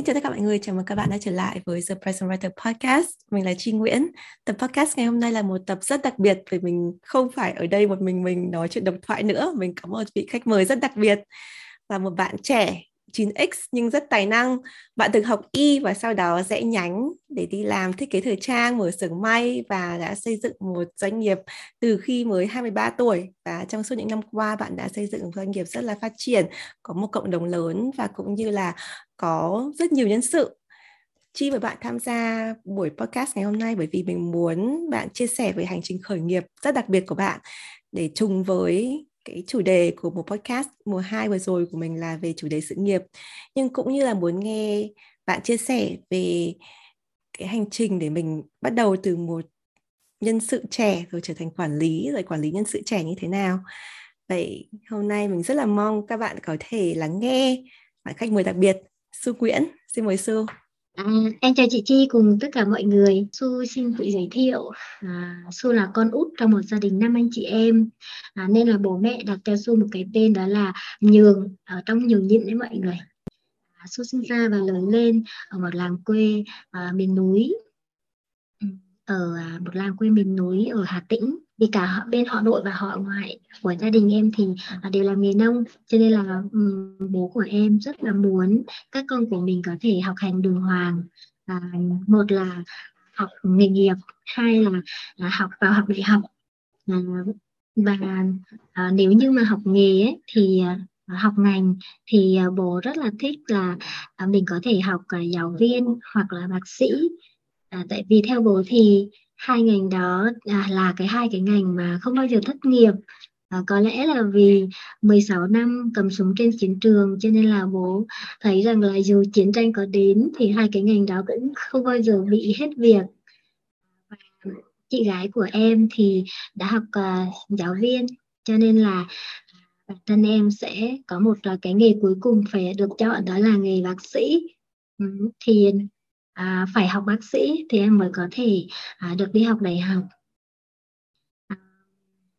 Xin chào tất cả mọi người, chào mừng các bạn đã trở lại với The Present Writer Podcast. Mình là Chi Nguyễn. Tập podcast ngày hôm nay là một tập rất đặc biệt vì mình không phải ở đây một mình mình nói chuyện độc thoại nữa. Mình có một vị khách mời rất đặc biệt là một bạn trẻ 9X nhưng rất tài năng. Bạn từng học y và sau đó rẽ nhánh để đi làm thiết kế thời trang, mở xưởng may và đã xây dựng một doanh nghiệp từ khi mới 23 tuổi. Và trong suốt những năm qua bạn đã xây dựng một doanh nghiệp rất là phát triển, có một cộng đồng lớn và cũng như là có rất nhiều nhân sự. Chi với bạn tham gia buổi podcast ngày hôm nay bởi vì mình muốn bạn chia sẻ về hành trình khởi nghiệp rất đặc biệt của bạn để trùng với cái chủ đề của một podcast, mùa 2 vừa rồi của mình là về chủ đề sự nghiệp. Nhưng cũng như là muốn nghe bạn chia sẻ về cái hành trình để mình bắt đầu từ một nhân sự trẻ rồi trở thành quản lý, rồi quản lý nhân sự trẻ như thế nào. Vậy hôm nay mình rất là mong các bạn có thể lắng nghe bạn khách mời đặc biệt, Su Nguyễn xin mời Su. À, em chào chị Chi cùng tất cả mọi người. Su xin tự giới thiệu. À, Su là con út trong một gia đình năm anh chị em. À, nên là bố mẹ đặt cho Su một cái tên đó là Nhường ở trong Nhường Nhịn đấy mọi người. À, Su sinh ra và lớn lên ở một làng quê à, miền núi ừ, ở à, một làng quê miền núi ở Hà Tĩnh vì cả bên họ nội và họ ngoại của gia đình em thì à, đều làm nghề nông cho nên là bố của em rất là muốn các con của mình có thể học hành đường hoàng. À, một là học nghề nghiệp hai là, là học vào học đại học. À, và à, nếu như mà học nghề ấy, thì à, học ngành thì à, bố rất là thích là mình có thể học giáo viên hoặc là bác sĩ. À, tại vì theo bố thì hai ngành đó à, là cái hai cái ngành mà không bao giờ thất nghiệp. À, có lẽ là vì 16 năm cầm súng trên chiến trường cho nên là bố thấy rằng là dù chiến tranh có đến thì hai cái ngành đó cũng không bao giờ bị hết việc. Và chị gái của em thì đã học uh, giáo viên cho nên là bản thân em sẽ có một uh, cái nghề cuối cùng phải được chọn đó là nghề bác sĩ. Ừ, thì à, phải học bác sĩ thì em mới có thể à, được đi học đại học. À,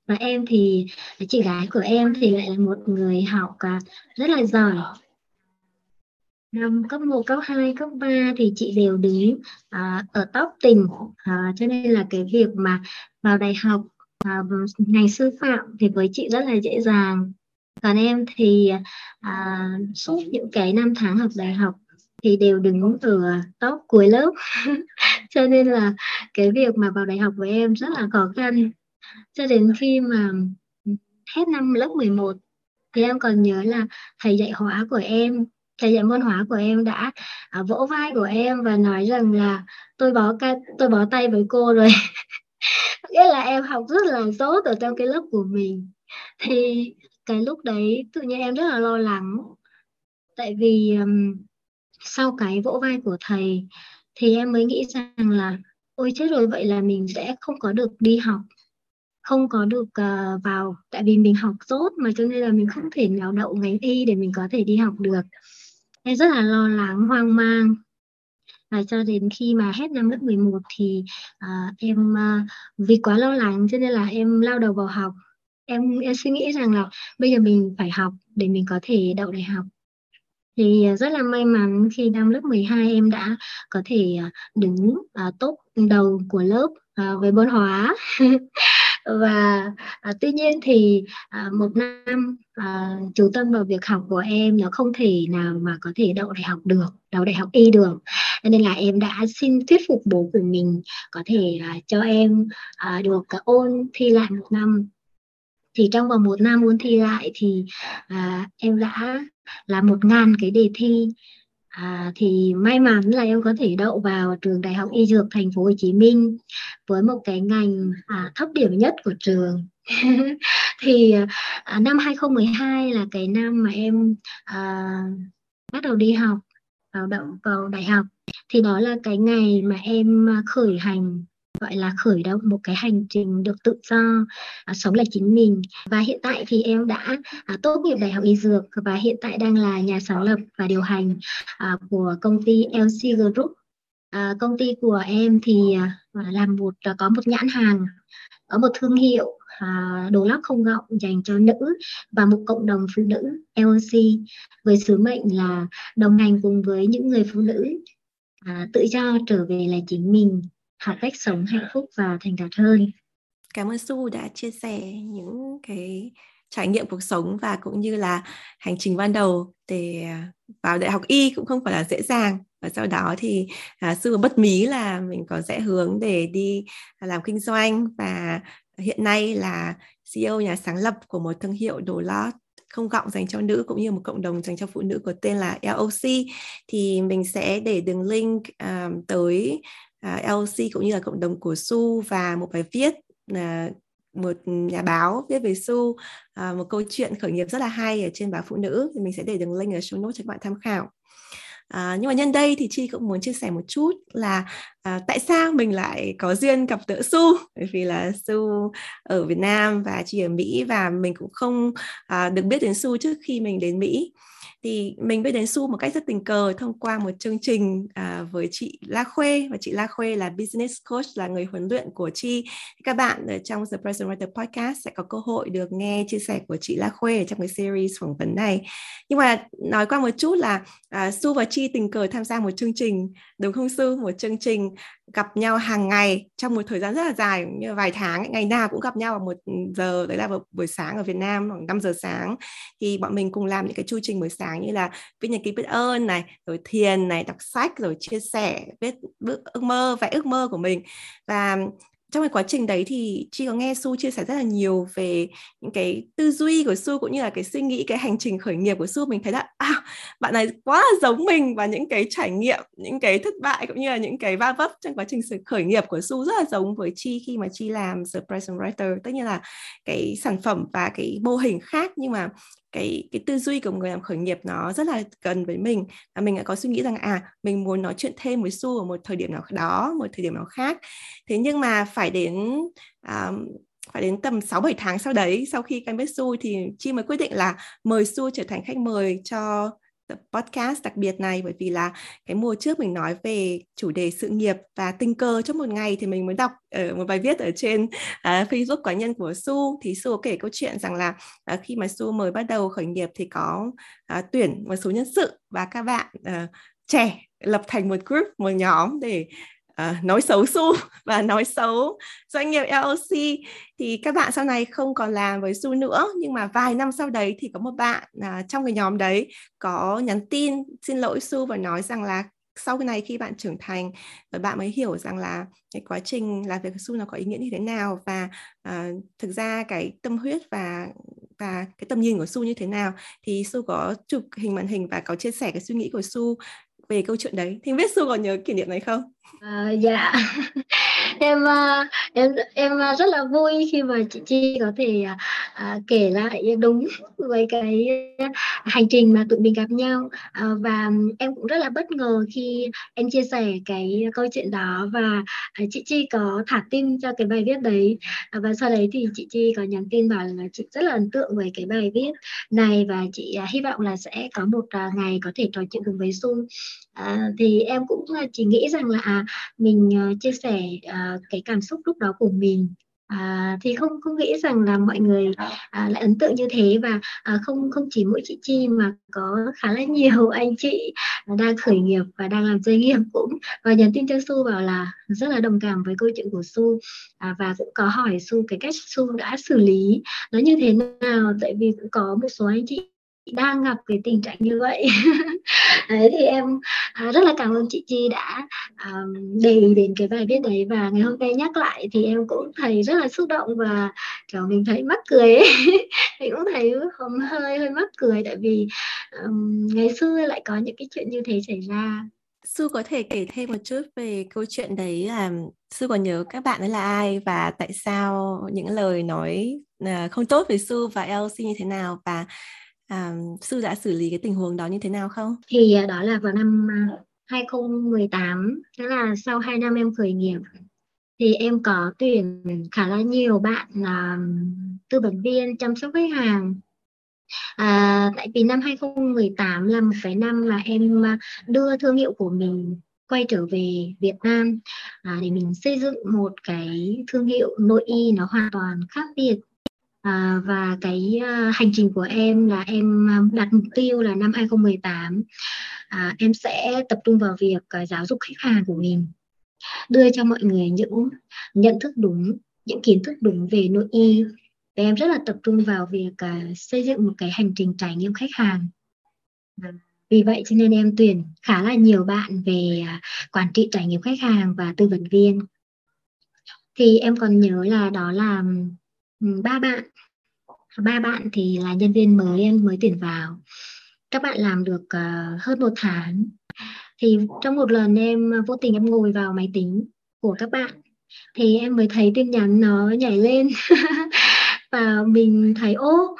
và em thì chị gái của em thì lại là một người học à, rất là giỏi. Năm cấp 1, cấp 2, cấp 3 thì chị đều đứng à, ở top tỉnh à, cho nên là cái việc mà vào đại học à, ngành sư phạm thì với chị rất là dễ dàng. Còn em thì à, suốt những cái năm tháng học đại học thì đều đứng ở top cuối lớp. Cho nên là cái việc mà vào đại học với em rất là khó khăn. Cho đến khi mà hết năm lớp 11 thì em còn nhớ là thầy dạy hóa của em thầy dạy môn hóa của em đã à, vỗ vai của em và nói rằng là tôi bó ca, tôi bó tay với cô rồi. Nghĩa là em học rất là tốt ở trong cái lớp của mình. Thì cái lúc đấy tự nhiên em rất là lo lắng. Tại vì um, sau cái vỗ vai của thầy thì em mới nghĩ rằng là ôi chết rồi vậy là mình sẽ không có được đi học không có được uh, vào. Tại vì mình học tốt mà cho nên là mình không thể nào đậu ngành y để mình có thể đi học được. Em rất là lo lắng hoang mang. Và cho đến khi mà hết năm lớp 11 thì uh, em uh, vì quá lo lắng cho nên là em lao đầu vào học. Em em suy nghĩ rằng là bây giờ mình phải học để mình có thể đậu đại học thì à, rất là may mắn khi năm lớp 12 em đã có thể à, đứng uh, top đầu của lớp về môn hóa. Và à, tuy nhiên thì à, một năm à, chú tâm vào việc học của em nó không thể nào mà có thể đậu đại học được đậu đại học y được. Nên là em đã xin thuyết phục bố của mình có thể à, cho em à, được à, ôn thi lại một năm. Thì trong vòng một năm ôn thi lại thì à, em đã là một ngàn cái đề thi. À, thì may mắn là em có thể đậu vào trường đại học y dược thành phố Hồ Chí Minh với một cái ngành à, thấp điểm nhất của trường. Thì à, năm 2012 là cái năm mà em à, bắt đầu đi học vào đậu vào đại học. Thì đó là cái ngày mà em khởi hành gọi là khởi động một cái hành trình được tự do à, sống là chính mình. Và hiện tại thì em đã à, tốt nghiệp đại học y dược và hiện tại đang là nhà sáng lập và điều hành à, của công ty LC Group. À, công ty của em thì à, làm một à, có một nhãn hàng có một thương hiệu à, đồ lót không gọng dành cho nữ và một cộng đồng phụ nữ LC với sứ mệnh là đồng hành cùng với những người phụ nữ à, tự do trở về là chính mình học cách sống hạnh phúc và thành đạt hơn. Cảm ơn Su đã chia sẻ những cái trải nghiệm cuộc sống và cũng như là hành trình ban đầu để à, vào đại học y cũng không phải là dễ dàng. Và sau đó thì à, sư bất mí là mình có rẽ hướng để đi làm kinh doanh và hiện nay là CEO nhà sáng lập của một thương hiệu đồ lót không gọng dành cho nữ cũng như một cộng đồng dành cho phụ nữ có tên là LOC thì mình sẽ để đường link um, tới À, LC cũng như là cộng đồng của Su và một bài viết à, một nhà báo viết về Su. À, một câu chuyện khởi nghiệp rất là hay ở trên báo phụ nữ thì mình sẽ để đường link ở show notes cho các bạn tham khảo. À, nhưng mà nhân đây thì Chi cũng muốn chia sẻ một chút là à, tại sao mình lại có duyên gặp gỡ Su? Bởi vì là Su ở Việt Nam và Chi ở Mỹ và mình cũng không à, được biết đến Su trước khi mình đến Mỹ thì mình biết đến Su một cách rất tình cờ thông qua một chương trình à, với chị La Khuê. Và chị La Khuê là business coach là người huấn luyện của Chi các bạn ở trong The Present Writer Podcast sẽ có cơ hội được nghe chia sẻ của chị La Khuê ở trong cái series phỏng vấn này. Nhưng mà nói qua một chút là à, Su và Chi tình cờ tham gia một chương trình đúng không Su một chương trình gặp nhau hàng ngày trong một thời gian rất là dài như vài tháng ngày nào cũng gặp nhau vào một ừ, giờ, đấy là vào buổi sáng ở Việt Nam, khoảng 5 giờ sáng. Thì bọn mình cùng làm những cái chu trình buổi sáng như là viết nhật ký biết ơn này, rồi thiền này, đọc sách, rồi chia sẻ, viết ước mơ, vẽ ước mơ của mình. Và trong cái quá trình đấy thì chị có nghe Su chia sẻ rất là nhiều về những cái tư duy của Su cũng như là cái suy nghĩ cái hành trình khởi nghiệp của Su mình thấy là à, bạn này quá là giống mình và những cái trải nghiệm những cái thất bại cũng như là những cái va vấp trong quá trình khởi nghiệp của Su rất là giống với Chi khi mà Chi làm The Present Writer. Tất nhiên là cái sản phẩm và cái mô hình khác nhưng mà cái cái tư duy của người làm khởi nghiệp nó rất là gần với mình và mình đã có suy nghĩ rằng à mình muốn nói chuyện thêm với Su ở một thời điểm nào đó một thời điểm nào khác. Thế nhưng mà phải phải đến um, phải đến tầm 6 7 tháng sau đấy sau khi quen biết Su thì Chi mới quyết định là mời Su trở thành khách mời cho podcast đặc biệt này. Bởi vì là cái mùa trước mình nói về chủ đề sự nghiệp và tình cờ trong một ngày thì mình mới đọc ở một bài viết ở trên uh, Facebook cá nhân của Su thì Su có kể câu chuyện rằng là uh, khi mà Su mới bắt đầu khởi nghiệp thì có uh, tuyển một số nhân sự và các bạn uh, trẻ lập thành một group một nhóm để Ờ, nói xấu Su và nói xấu doanh nghiệp LOC thì các bạn sau này không còn làm với Su nữa nhưng mà vài năm sau đấy thì có một bạn uh, trong cái nhóm đấy có nhắn tin xin lỗi Su và nói rằng là sau này khi bạn trưởng thành rồi bạn mới hiểu rằng là cái quá trình làm việc với Su nó có ý nghĩa như thế nào và uh, thực ra cái tâm huyết và và cái tầm nhìn của Su như thế nào. Thì Su có chụp hình màn hình và có chia sẻ cái suy nghĩ của Su về câu chuyện đấy thì biết Su còn nhớ kỷ niệm này không? Uh, dạ Ờ, em em em rất là vui khi mà chị Chi có thể à, à, kể lại đúng với cái ờ, hành trình mà tụi mình gặp nhau. Và em cũng rất là bất ngờ khi em chia sẻ cái câu chuyện đó và à, chị Chi có thả tim cho cái bài viết đấy. Và sau đấy thì chị Chi có nhắn tin bảo là chị rất là ấn tượng với cái bài viết này và chị hy vọng là sẽ có một ngày có thể trò chuyện cùng với Sung À, thì em cũng ờ, chỉ nghĩ rằng là à, mình ờ, chia sẻ à, cái cảm xúc lúc đó của mình. À, thì không không nghĩ rằng là mọi người à, lại ấn tượng như thế và à, không không chỉ mỗi chị Chi mà có khá là nhiều anh chị đang khởi nghiệp và đang làm doanh nghiệp cũng. Và nhắn tin cho Su bảo là rất là đồng cảm với câu chuyện của Su à, và cũng có hỏi Su cái cách Su đã xử lý nó như thế nào. Tại vì cũng có một số anh chị đang gặp cái tình trạng như vậy. Đấy thì em à, rất là cảm ơn chị Chi đã à, đề ý đến cái bài viết đấy. Và ngày hôm nay nhắc lại thì em cũng thấy rất là xúc động và kiểu mình thấy mắc cười ấy. Mình cũng thấy hơi hơi mắc cười tại vì um, ngày xưa lại có những cái chuyện như thế xảy ra. Su có thể kể thêm một chút về câu chuyện đấy là Su còn nhớ các bạn ấy là ai và tại sao những lời nói à, không tốt về Su và LC như thế nào? Và à, sư đã xử lý cái tình huống đó như thế nào không? Thì à, đó là vào năm à, 2018, tức là sau 2 năm em khởi nghiệp thì em có tuyển khá là nhiều bạn là tư vấn viên chăm sóc khách hàng à, tại vì năm 2018 là một cái năm mà em à, đưa thương hiệu của mình quay trở về Việt Nam à, để mình xây dựng một cái thương hiệu nội y nó hoàn toàn khác biệt à, và cái uh, hành trình của em là em à, đặt mục tiêu là năm 2018 à, em sẽ tập trung vào việc uh, giáo dục khách hàng của mình đưa cho mọi người những nhận thức đúng những kiến thức đúng về nội y. Và em rất là tập trung vào việc uh, xây dựng một cái hành trình trải nghiệm khách hàng. Vì vậy cho nên em tuyển khá là nhiều bạn về uh, quản trị trải nghiệm khách hàng và tư vấn viên. Thì em còn nhớ là đó là Ừ, ba bạn. Ba bạn thì là nhân viên mới em mới tuyển vào. Các bạn làm được uh, hơn một tháng. Thì trong một lần em vô tình em ngồi vào máy tính của các bạn thì em mới thấy tin nhắn nó nhảy lên. Và mình thấy ô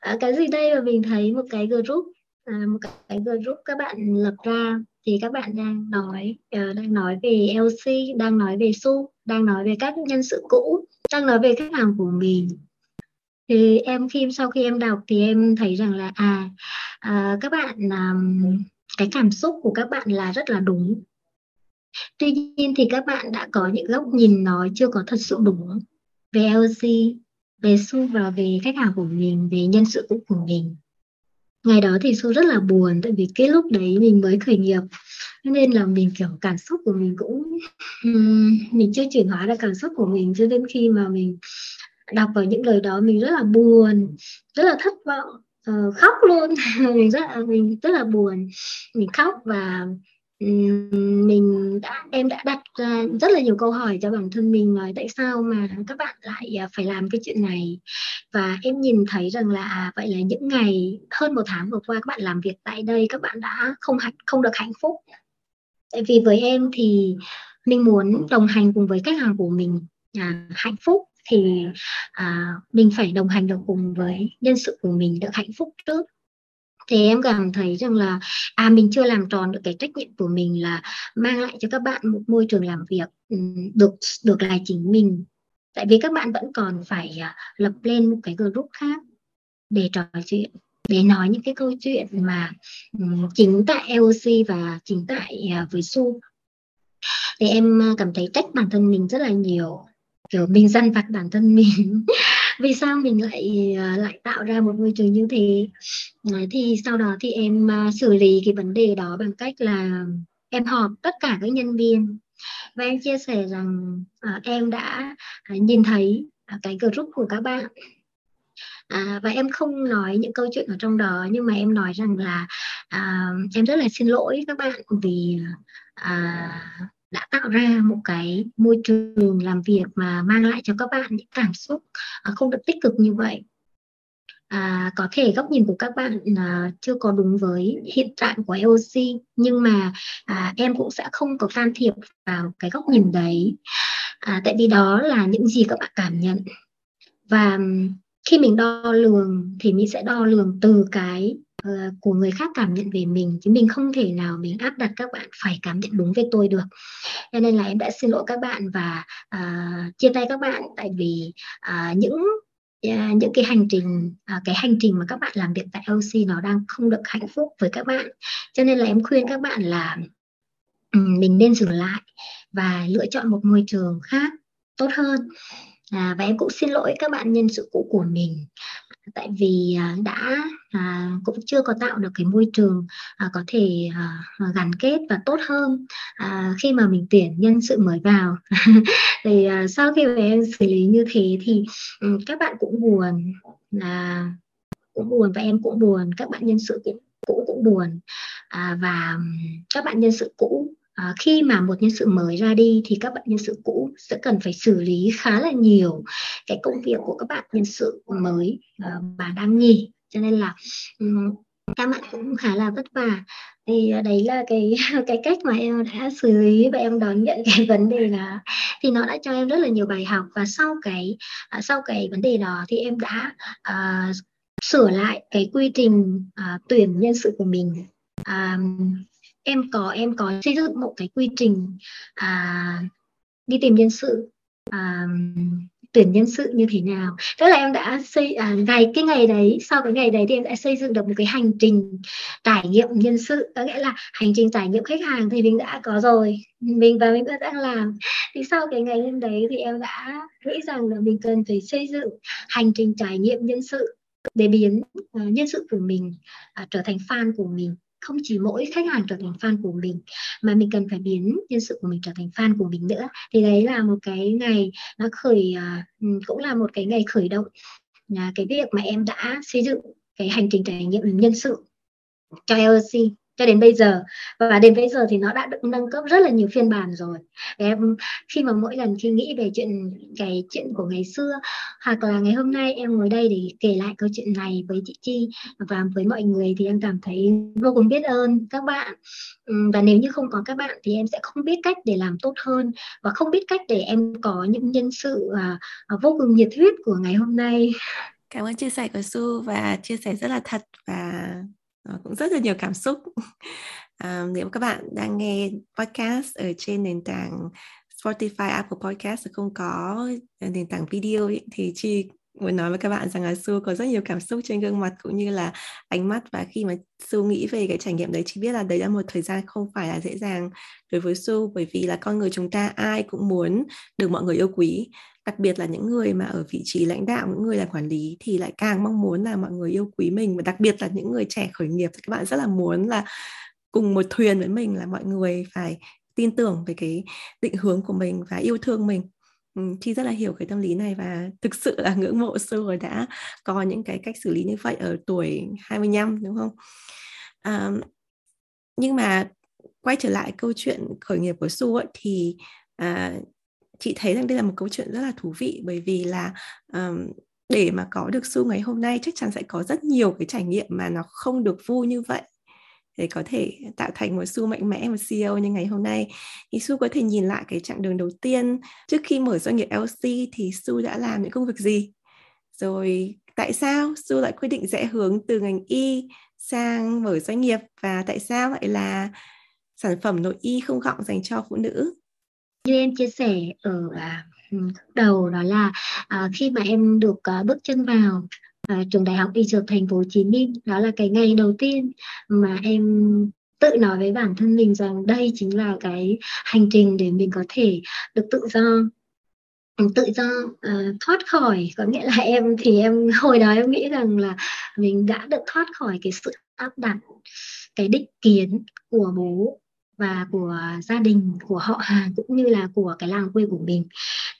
ờ, cái gì đây? Và mình thấy một cái group à, một cái group các bạn lập ra. Thì các bạn đang nói uh, đang nói về LC đang nói về su đang nói về các nhân sự cũ đang nói về khách hàng của mình. Thì em khi sau khi em đọc thì em thấy rằng là à, à các bạn à, cái cảm xúc của các bạn là rất là đúng. Tuy nhiên thì các bạn đã có những góc nhìn nói chưa có thật sự đúng về LC về Su và về khách hàng của mình về nhân sự cũ của mình ngày đó thì Su rất là buồn tại vì cái lúc đấy mình mới khởi nghiệp. Nên là mình kiểu cảm xúc của mình cũng mình chưa chuyển hóa được cảm xúc của mình cho đến khi mà mình đọc vào những lời đó mình rất là buồn rất là thất vọng uh, khóc luôn. Mình rất là mình rất là buồn. Mình khóc và mình đã em đã đặt ờ, rất là nhiều câu hỏi cho bản thân mình là tại sao mà các bạn lại à, phải làm cái chuyện này? Và em nhìn thấy rằng là à, vậy là những ngày hơn một tháng vừa qua các bạn làm việc tại đây các bạn đã không hạnh không được hạnh phúc. Tại vì với em thì mình muốn đồng hành cùng với khách hàng của mình à, hạnh phúc thì à, mình phải đồng hành được cùng với nhân sự của mình được hạnh phúc trước thì em cảm thấy rằng là à mình chưa làm tròn được cái trách nhiệm của mình là mang lại cho các bạn một môi trường làm việc ừ, được được là chính mình. Tại vì các bạn vẫn còn phải à, lập lên một cái group khác để trò chuyện, để nói những cái câu chuyện mà ừ, chính tại LOC và chính tại à, với Su thì em à, cảm thấy trách bản thân mình rất là nhiều, kiểu, mình dằn vặt bản thân mình. vì sao mình lại à, lại tạo ra một môi trường như thế? Thì sau đó thì em à, xử lý cái vấn đề đó bằng cách là em họp tất cả các nhân viên. Và em chia sẻ rằng à, em đã nhìn thấy uh, cái group của các bạn. À, và em không nói những câu chuyện ở trong đó nhưng mà em nói rằng là à, em rất là xin lỗi các bạn vì à, đã tạo ra một cái môi trường làm việc mà mang lại cho các bạn những cảm xúc à, không được tích cực như vậy. À, có thể góc nhìn của các bạn à, chưa có đúng với hiện trạng của EOC nhưng mà à, em cũng sẽ không có can thiệp vào cái góc nhìn đấy. À, tại vì đó là những gì các bạn cảm nhận. Và khi mình đo lường thì mình sẽ đo lường từ cái uh, của người khác cảm nhận về mình chứ mình không thể nào mình áp đặt các bạn phải cảm nhận đúng về tôi được. Cho nên là em đã xin lỗi các bạn và uh, chia tay các bạn tại vì uh, những uh, những cái hành trình uh, cái hành trình mà các bạn làm việc tại LC nó đang không được hạnh phúc với các bạn. Cho nên là em khuyên các bạn là um, mình nên dừng lại và lựa chọn một môi trường khác tốt hơn. À, và em cũng xin lỗi các bạn nhân sự cũ của mình tại vì à, đã à, cũng chưa có tạo được cái môi trường à, có thể à, gắn kết và tốt hơn. À, khi mà mình tuyển nhân sự mới vào thì à, sau khi mà em xử lý như thế thì um, các bạn cũng buồn là cũng buồn và em cũng buồn các bạn nhân sự cũ cũng buồn. À, và các bạn nhân sự cũ à, khi mà một nhân sự mới ra đi thì các bạn nhân sự cũ sẽ cần phải xử lý khá là nhiều cái công việc của các bạn nhân sự mới uh, mà đang nghỉ. Cho nên là um, các bạn cũng khá là vất vả. Thì à, đấy là cái cái cách mà em đã xử lý và em đón nhận cái vấn đề là thì nó đã cho em rất là nhiều bài học và sau cái uh, sau cái vấn đề đó thì em đã uh, sửa lại cái quy trình uh, tuyển nhân sự của mình. Uh, em có em có xây dựng một cái quy trình à, đi tìm nhân sự à, tuyển nhân sự như thế nào. Tức là em đã xây à, ngày cái ngày đấy sau cái ngày đấy thì em đã xây dựng được một cái hành trình trải nghiệm nhân sự. Có nghĩa là hành trình trải nghiệm khách hàng thì mình đã có rồi. Mình và mình vẫn đang làm. Thì sau cái ngày hôm đấy thì em đã nghĩ rằng là mình cần phải xây dựng hành trình trải nghiệm nhân sự để biến uh, nhân sự của mình uh, trở thành fan của mình không chỉ mỗi khách hàng trở thành fan của mình, mà mình cần phải biến nhân sự của mình trở thành fan của mình nữa. Thì đấy là một cái ngày nó khởi à, ừ, cũng là một cái ngày khởi động à, cái việc mà em đã xây dựng cái hành trình trải nghiệm nhân sự cho LC cho đến bây giờ. Và đến bây giờ thì nó đã được nâng cấp rất là nhiều phiên bản rồi. Em khi mà mỗi lần khi nghĩ về chuyện cái chuyện của ngày xưa hoặc là ngày hôm nay em ngồi đây để kể lại câu chuyện này với chị Chi và với mọi người thì em cảm thấy vô cùng biết ơn các bạn. Và nếu như không có các bạn thì em sẽ không biết cách để làm tốt hơn và không biết cách để em có những nhân sự uh, vô cùng nhiệt huyết của ngày hôm nay. Cảm ơn chia sẻ của Su và chia sẻ rất là thật và Ờ, cũng rất là nhiều cảm xúc. À, nếu các bạn đang nghe podcast ở trên nền tảng Spotify, Apple Podcast không có ờ, nền tảng video ấy, thì chi muốn nói với các bạn rằng là Su có rất nhiều cảm xúc trên gương mặt cũng như là ánh mắt. Và khi mà Su nghĩ về cái trải nghiệm đấy, chỉ biết là đấy là một thời gian không phải là dễ dàng đối với Su, bởi vì là con người chúng ta ai cũng muốn được mọi người yêu quý. Đặc biệt là những người mà ở vị trí lãnh đạo, những người làm quản lý thì lại càng mong muốn là mọi người yêu quý mình. Và đặc biệt là những người trẻ khởi nghiệp thì các bạn rất là muốn là cùng một thuyền với mình là mọi người phải tin tưởng về cái định hướng của mình và yêu thương mình. Chi rất là hiểu cái tâm lý này và thực sự là ngưỡng mộ Su rồi đã có những cái cách xử lý như vậy ở tuổi 25 đúng không? À, nhưng mà quay trở lại câu chuyện khởi nghiệp của Su ấy, thì à, chị thấy rằng đây là một câu chuyện rất là thú vị bởi vì là um, để mà có được su ngày hôm nay chắc chắn sẽ có rất nhiều cái trải nghiệm mà nó không được vui như vậy để có thể tạo thành một su mạnh mẽ một CEO như ngày hôm nay. Thì su có thể nhìn lại cái chặng đường đầu tiên. Trước khi mở doanh nghiệp LC thì su đã làm những công việc gì? Rồi tại sao su lại quyết định rẽ hướng từ ngành y sang mở doanh nghiệp? Và tại sao lại là sản phẩm nội y không gọng dành cho phụ nữ? Như em chia sẻ ở à, ừ, đầu đó là à, khi mà em được à, bước chân vào à, trường đại học y dược thành phố Hồ Chí Minh. Đó là cái ngày đầu tiên mà em tự nói với bản thân mình rằng đây chính là cái hành trình để mình có thể được tự do tự do uh, thoát khỏi. Có nghĩa là em thì em hồi đó em nghĩ rằng là mình đã được thoát khỏi cái sự áp đặt cái định kiến của bố và của gia đình của họ hàng cũng như là của cái làng quê của mình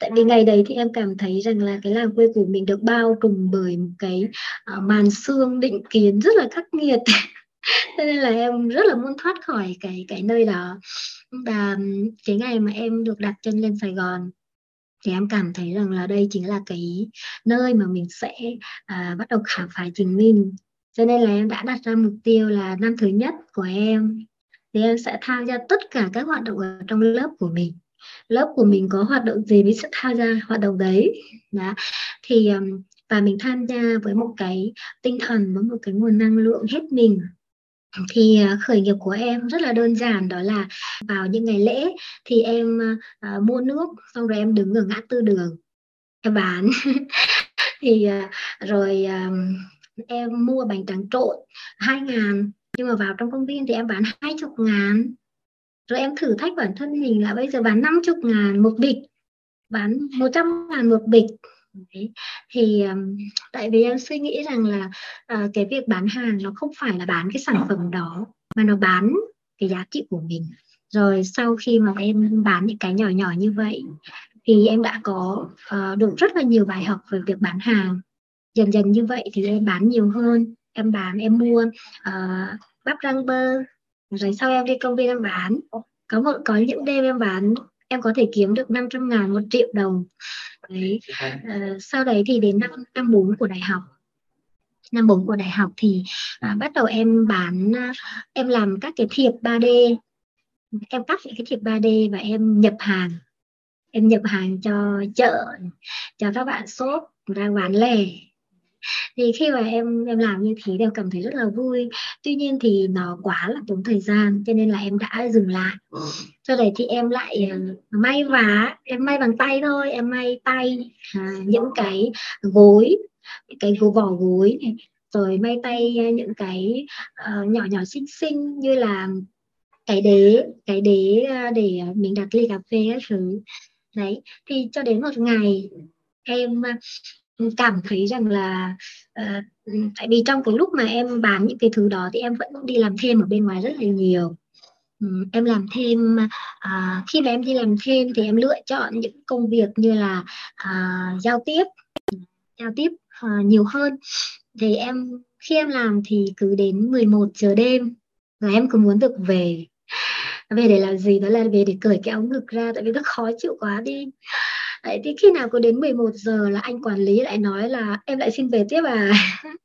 tại vì ngày đấy thì em cảm thấy rằng là cái làng quê của mình được bao trùm bởi một cái uh, màn xương định kiến rất là khắc nghiệt. Thế nên là em rất là muốn thoát khỏi cái cái nơi đó. Và cái ngày mà em được đặt chân lên Sài Gòn thì em cảm thấy rằng là đây chính là cái nơi mà mình sẽ à, bắt đầu khám phá chính mình. Cho nên là em đã đặt ra mục tiêu là năm thứ nhất của em thì em sẽ tham gia tất cả các hoạt động ở trong lớp của mình lớp của mình có hoạt động gì mình sẽ tham gia hoạt động đấy. Đó. Thì và mình tham gia với một cái tinh thần với một cái nguồn năng lượng hết mình. Thì à, khởi nghiệp của em rất là đơn giản đó là vào những ngày lễ thì em uh, mua nước xong rồi em đứng ở ngã tư đường em bán. Thì uh, rồi uh, em mua bánh tráng trộn hai ngàn nhưng mà vào trong công viên thì em bán hai chục ngàn rồi em thử thách bản thân mình là bây giờ bán năm chục ngàn một bịch bán một trăm ngàn một bịch. Đấy. thì um, tại vì em suy nghĩ rằng là uh, cái việc bán hàng nó không phải là bán cái sản phẩm đó mà nó bán cái giá trị của mình. Rồi sau khi mà em bán những cái nhỏ nhỏ như vậy thì em đã có uh, được rất là nhiều bài học về việc bán hàng. Dần dần như vậy thì em bán nhiều hơn em bán em mua ờ, uh, bắp rang bơ rồi sau em đi công viên em bán. Có một có những đêm em bán em có thể kiếm được 500 ngàn một triệu đồng. Đấy uh, sau đấy thì đến năm năm bốn của đại học. Năm bốn của đại học thì uh, bắt đầu em bán uh, em làm các cái thiệp 3D em cắt những cái thiệp 3D và em nhập hàng. Em nhập hàng cho chợ cho các bạn shop đang bán lẻ thì khi mà em em làm như thế em cảm thấy rất là vui. Tuy nhiên thì nó quá là tốn thời gian cho nên là em đã dừng lại. Sau đấy thì em lại uh, may vá em may bằng tay thôi em may tay à, những cái gối cái gối vỏ gối này rồi may tay những cái uh, nhỏ nhỏ xinh xinh như là cái đế cái đế để mình đặt ly cà phê các thứ. Đấy thì cho đến một ngày em cảm thấy rằng là uh, tại vì trong cái lúc mà em bán những cái thứ đó thì em vẫn đi làm thêm ở bên ngoài rất là nhiều. Um, em làm thêm uh, khi mà em đi làm thêm thì em lựa chọn những công việc như là uh, giao tiếp giao tiếp uh, nhiều hơn. Thì em khi em làm thì cứ đến 11 giờ đêm là em cứ muốn được về. Về để làm gì? Đó là về để cởi cái áo ngực ra tại vì nó khó chịu quá đi. Đấy, thì khi nào có đến 11 giờ là anh quản lý lại nói là em lại xin về tiếp à?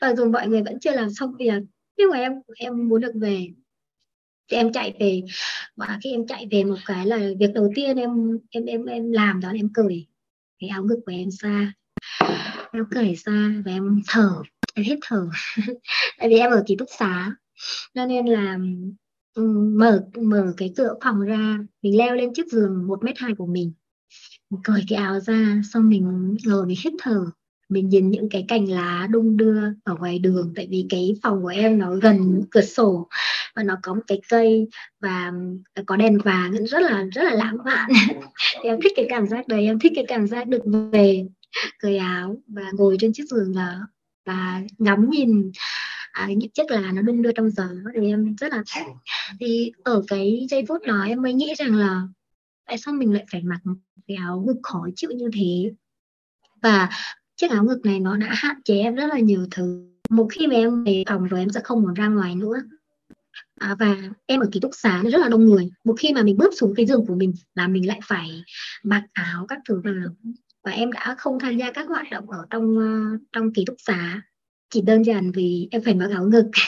Và dù mọi người vẫn chưa làm xong việc nhưng mà em em muốn được về. Thì em chạy về. Và khi em chạy về một cái là việc đầu tiên em em em em làm đó là em cởi cái áo ngực của em ra. Em cởi ra và em thở em hít thở. Tại vì em ở ký túc xá cho nên là ừ, mở mở cái cửa phòng ra mình leo lên chiếc giường một mét hai của mình mình cởi cái áo ra xong mình ngồi mình hít thở. Mình nhìn những cái cành lá đung đưa ở ngoài đường tại vì cái phòng của em nó gần cửa sổ và nó có một cái cây và à, có đèn vàng rất là rất là lãng mạn. Thì em thích cái cảm giác đấy em thích cái cảm giác được về cởi áo và ngồi trên chiếc giường đó và ngắm nhìn à, những chiếc lá nó đung đưa trong gió. Thì em rất là thích. Thì ở cái giây phút đó em mới nghĩ rằng là tại sao mình lại phải mặc cái áo ngực khó chịu như thế? Và chiếc áo ngực này nó đã hạn chế em rất là nhiều thứ. Một khi mà em về phòng rồi em sẽ không muốn ra ngoài nữa. À, và em ở ký túc xá rất là đông người. Một khi mà mình bước xuống cái giường của mình là mình lại phải mặc áo các thứ vào và em đã không tham gia các hoạt động ở trong ờ, trong ký túc xá. Chỉ đơn giản vì em phải mặc áo ngực.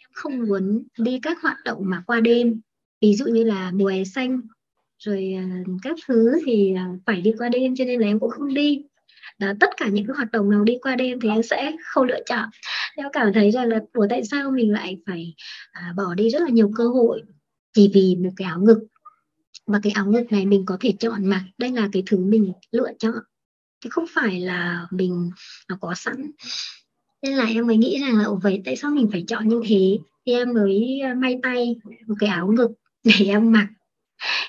Em không muốn đi các hoạt động mà qua đêm. Ví dụ như là mùa hè xanh rồi à, các thứ thì à, phải đi qua đêm cho nên là em cũng không đi. Đó, tất cả những cái hoạt động nào đi qua đêm thì em sẽ không lựa chọn. Em cảm thấy rằng là của tại sao mình lại phải à, bỏ đi rất là nhiều cơ hội? Chỉ vì một cái áo ngực. Và cái áo ngực này mình có thể chọn mặc đây là cái thứ mình lựa chọn. Chứ không phải là mình nó có sẵn. Nên là em mới nghĩ rằng là vậy tại sao mình phải chọn như thế? Thì em mới may tay một cái áo ngực để em mặc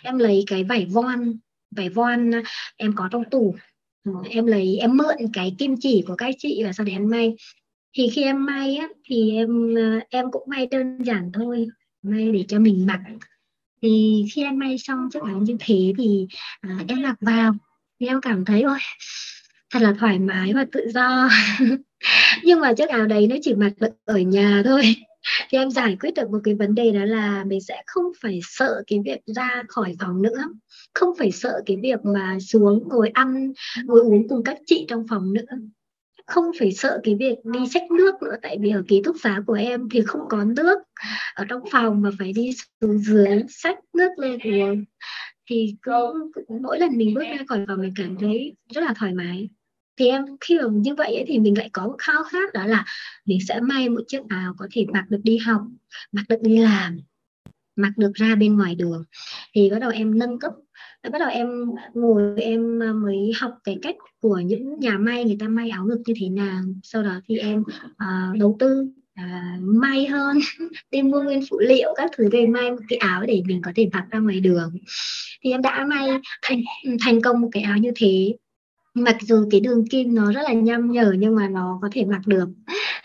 em lấy cái vải von vải von à, em có trong tủ. Ừ, em lấy em mượn cái kim chỉ của các chị và sau đấy em may. Thì khi em may á thì em à, em cũng may đơn giản thôi may để cho mình mặc. Thì khi em may xong chiếc áo như thế thì à, em mặc vào. Thì em cảm thấy ôi thật là thoải mái và tự do. Nhưng mà chiếc áo đấy nó chỉ mặc được ở nhà thôi thì em giải quyết được một cái vấn đề đó là mình sẽ không phải sợ cái việc ra khỏi phòng nữa. Không phải sợ cái việc mà xuống ngồi ăn ngồi uống cùng các chị trong phòng nữa. Không phải sợ cái việc đi xách nước nữa tại vì ở ký túc xá của em thì không có nước. Ở trong phòng mà phải đi xuống dưới xách nước lên uống. Thì cứ, cứ mỗi lần mình bước ra khỏi phòng mình cảm thấy rất là thoải mái thì em khi mà như vậy ấy, thì mình lại có một khao khát đó là mình sẽ may một chiếc áo có thể mặc được đi học mặc được đi làm mặc được ra bên ngoài đường. Thì bắt đầu em nâng cấp bắt đầu em ngồi em à, mới học cái cách của những nhà may người ta may áo ngực như thế nào. Sau đó thì em uh, đầu tư uh, may hơn đi mua nguyên phụ liệu các thứ về may một cái áo để mình có thể mặc ra ngoài đường. Thì em đã may thành thành công một cái áo như thế mặc dù cái đường kim nó rất là nhăm nhở nhưng mà nó có thể mặc được.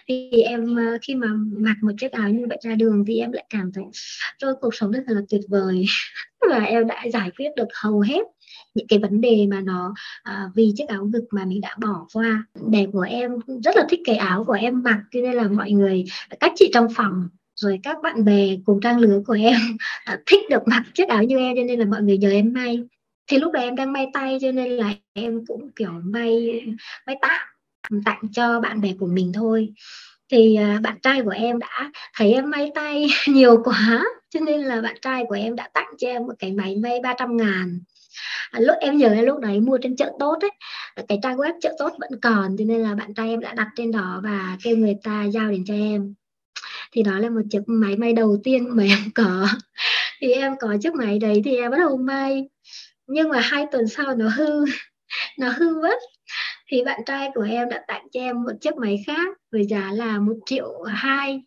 Thì em ờ, khi mà mặc một chiếc áo như vậy ra đường thì em lại cảm thấy rồi cuộc sống rất là tuyệt vời. Và em đã giải quyết được hầu hết những cái vấn đề mà nó à, vì chiếc áo ngực mà mình đã bỏ qua. Đẹp của em rất là thích cái áo của em mặc cho nên là mọi người các chị trong phòng rồi các bạn bè cùng trang lứa của em à, thích được mặc chiếc áo như em cho nên là mọi người nhờ em may thì lúc đấy em đang may tay cho nên là em cũng kiểu may may tặng tặng cho bạn bè của mình thôi. Thì à, bạn trai của em đã thấy em may tay nhiều quá cho nên là bạn trai của em đã tặng cho em một cái máy may 300 ngàn. À, lúc em nhớ lúc đấy mua trên chợ tốt ấy cái trang web chợ tốt vẫn còn cho nên là bạn trai em đã đặt trên đó và kêu người ta giao đến cho em. Thì đó là một chiếc máy may đầu tiên mà em có. Thì em có chiếc máy đấy thì em bắt đầu may nhưng mà hai tuần sau nó hư nó hư mất. Thì bạn trai của em đã tặng cho em một chiếc máy khác với giá là một triệu hai.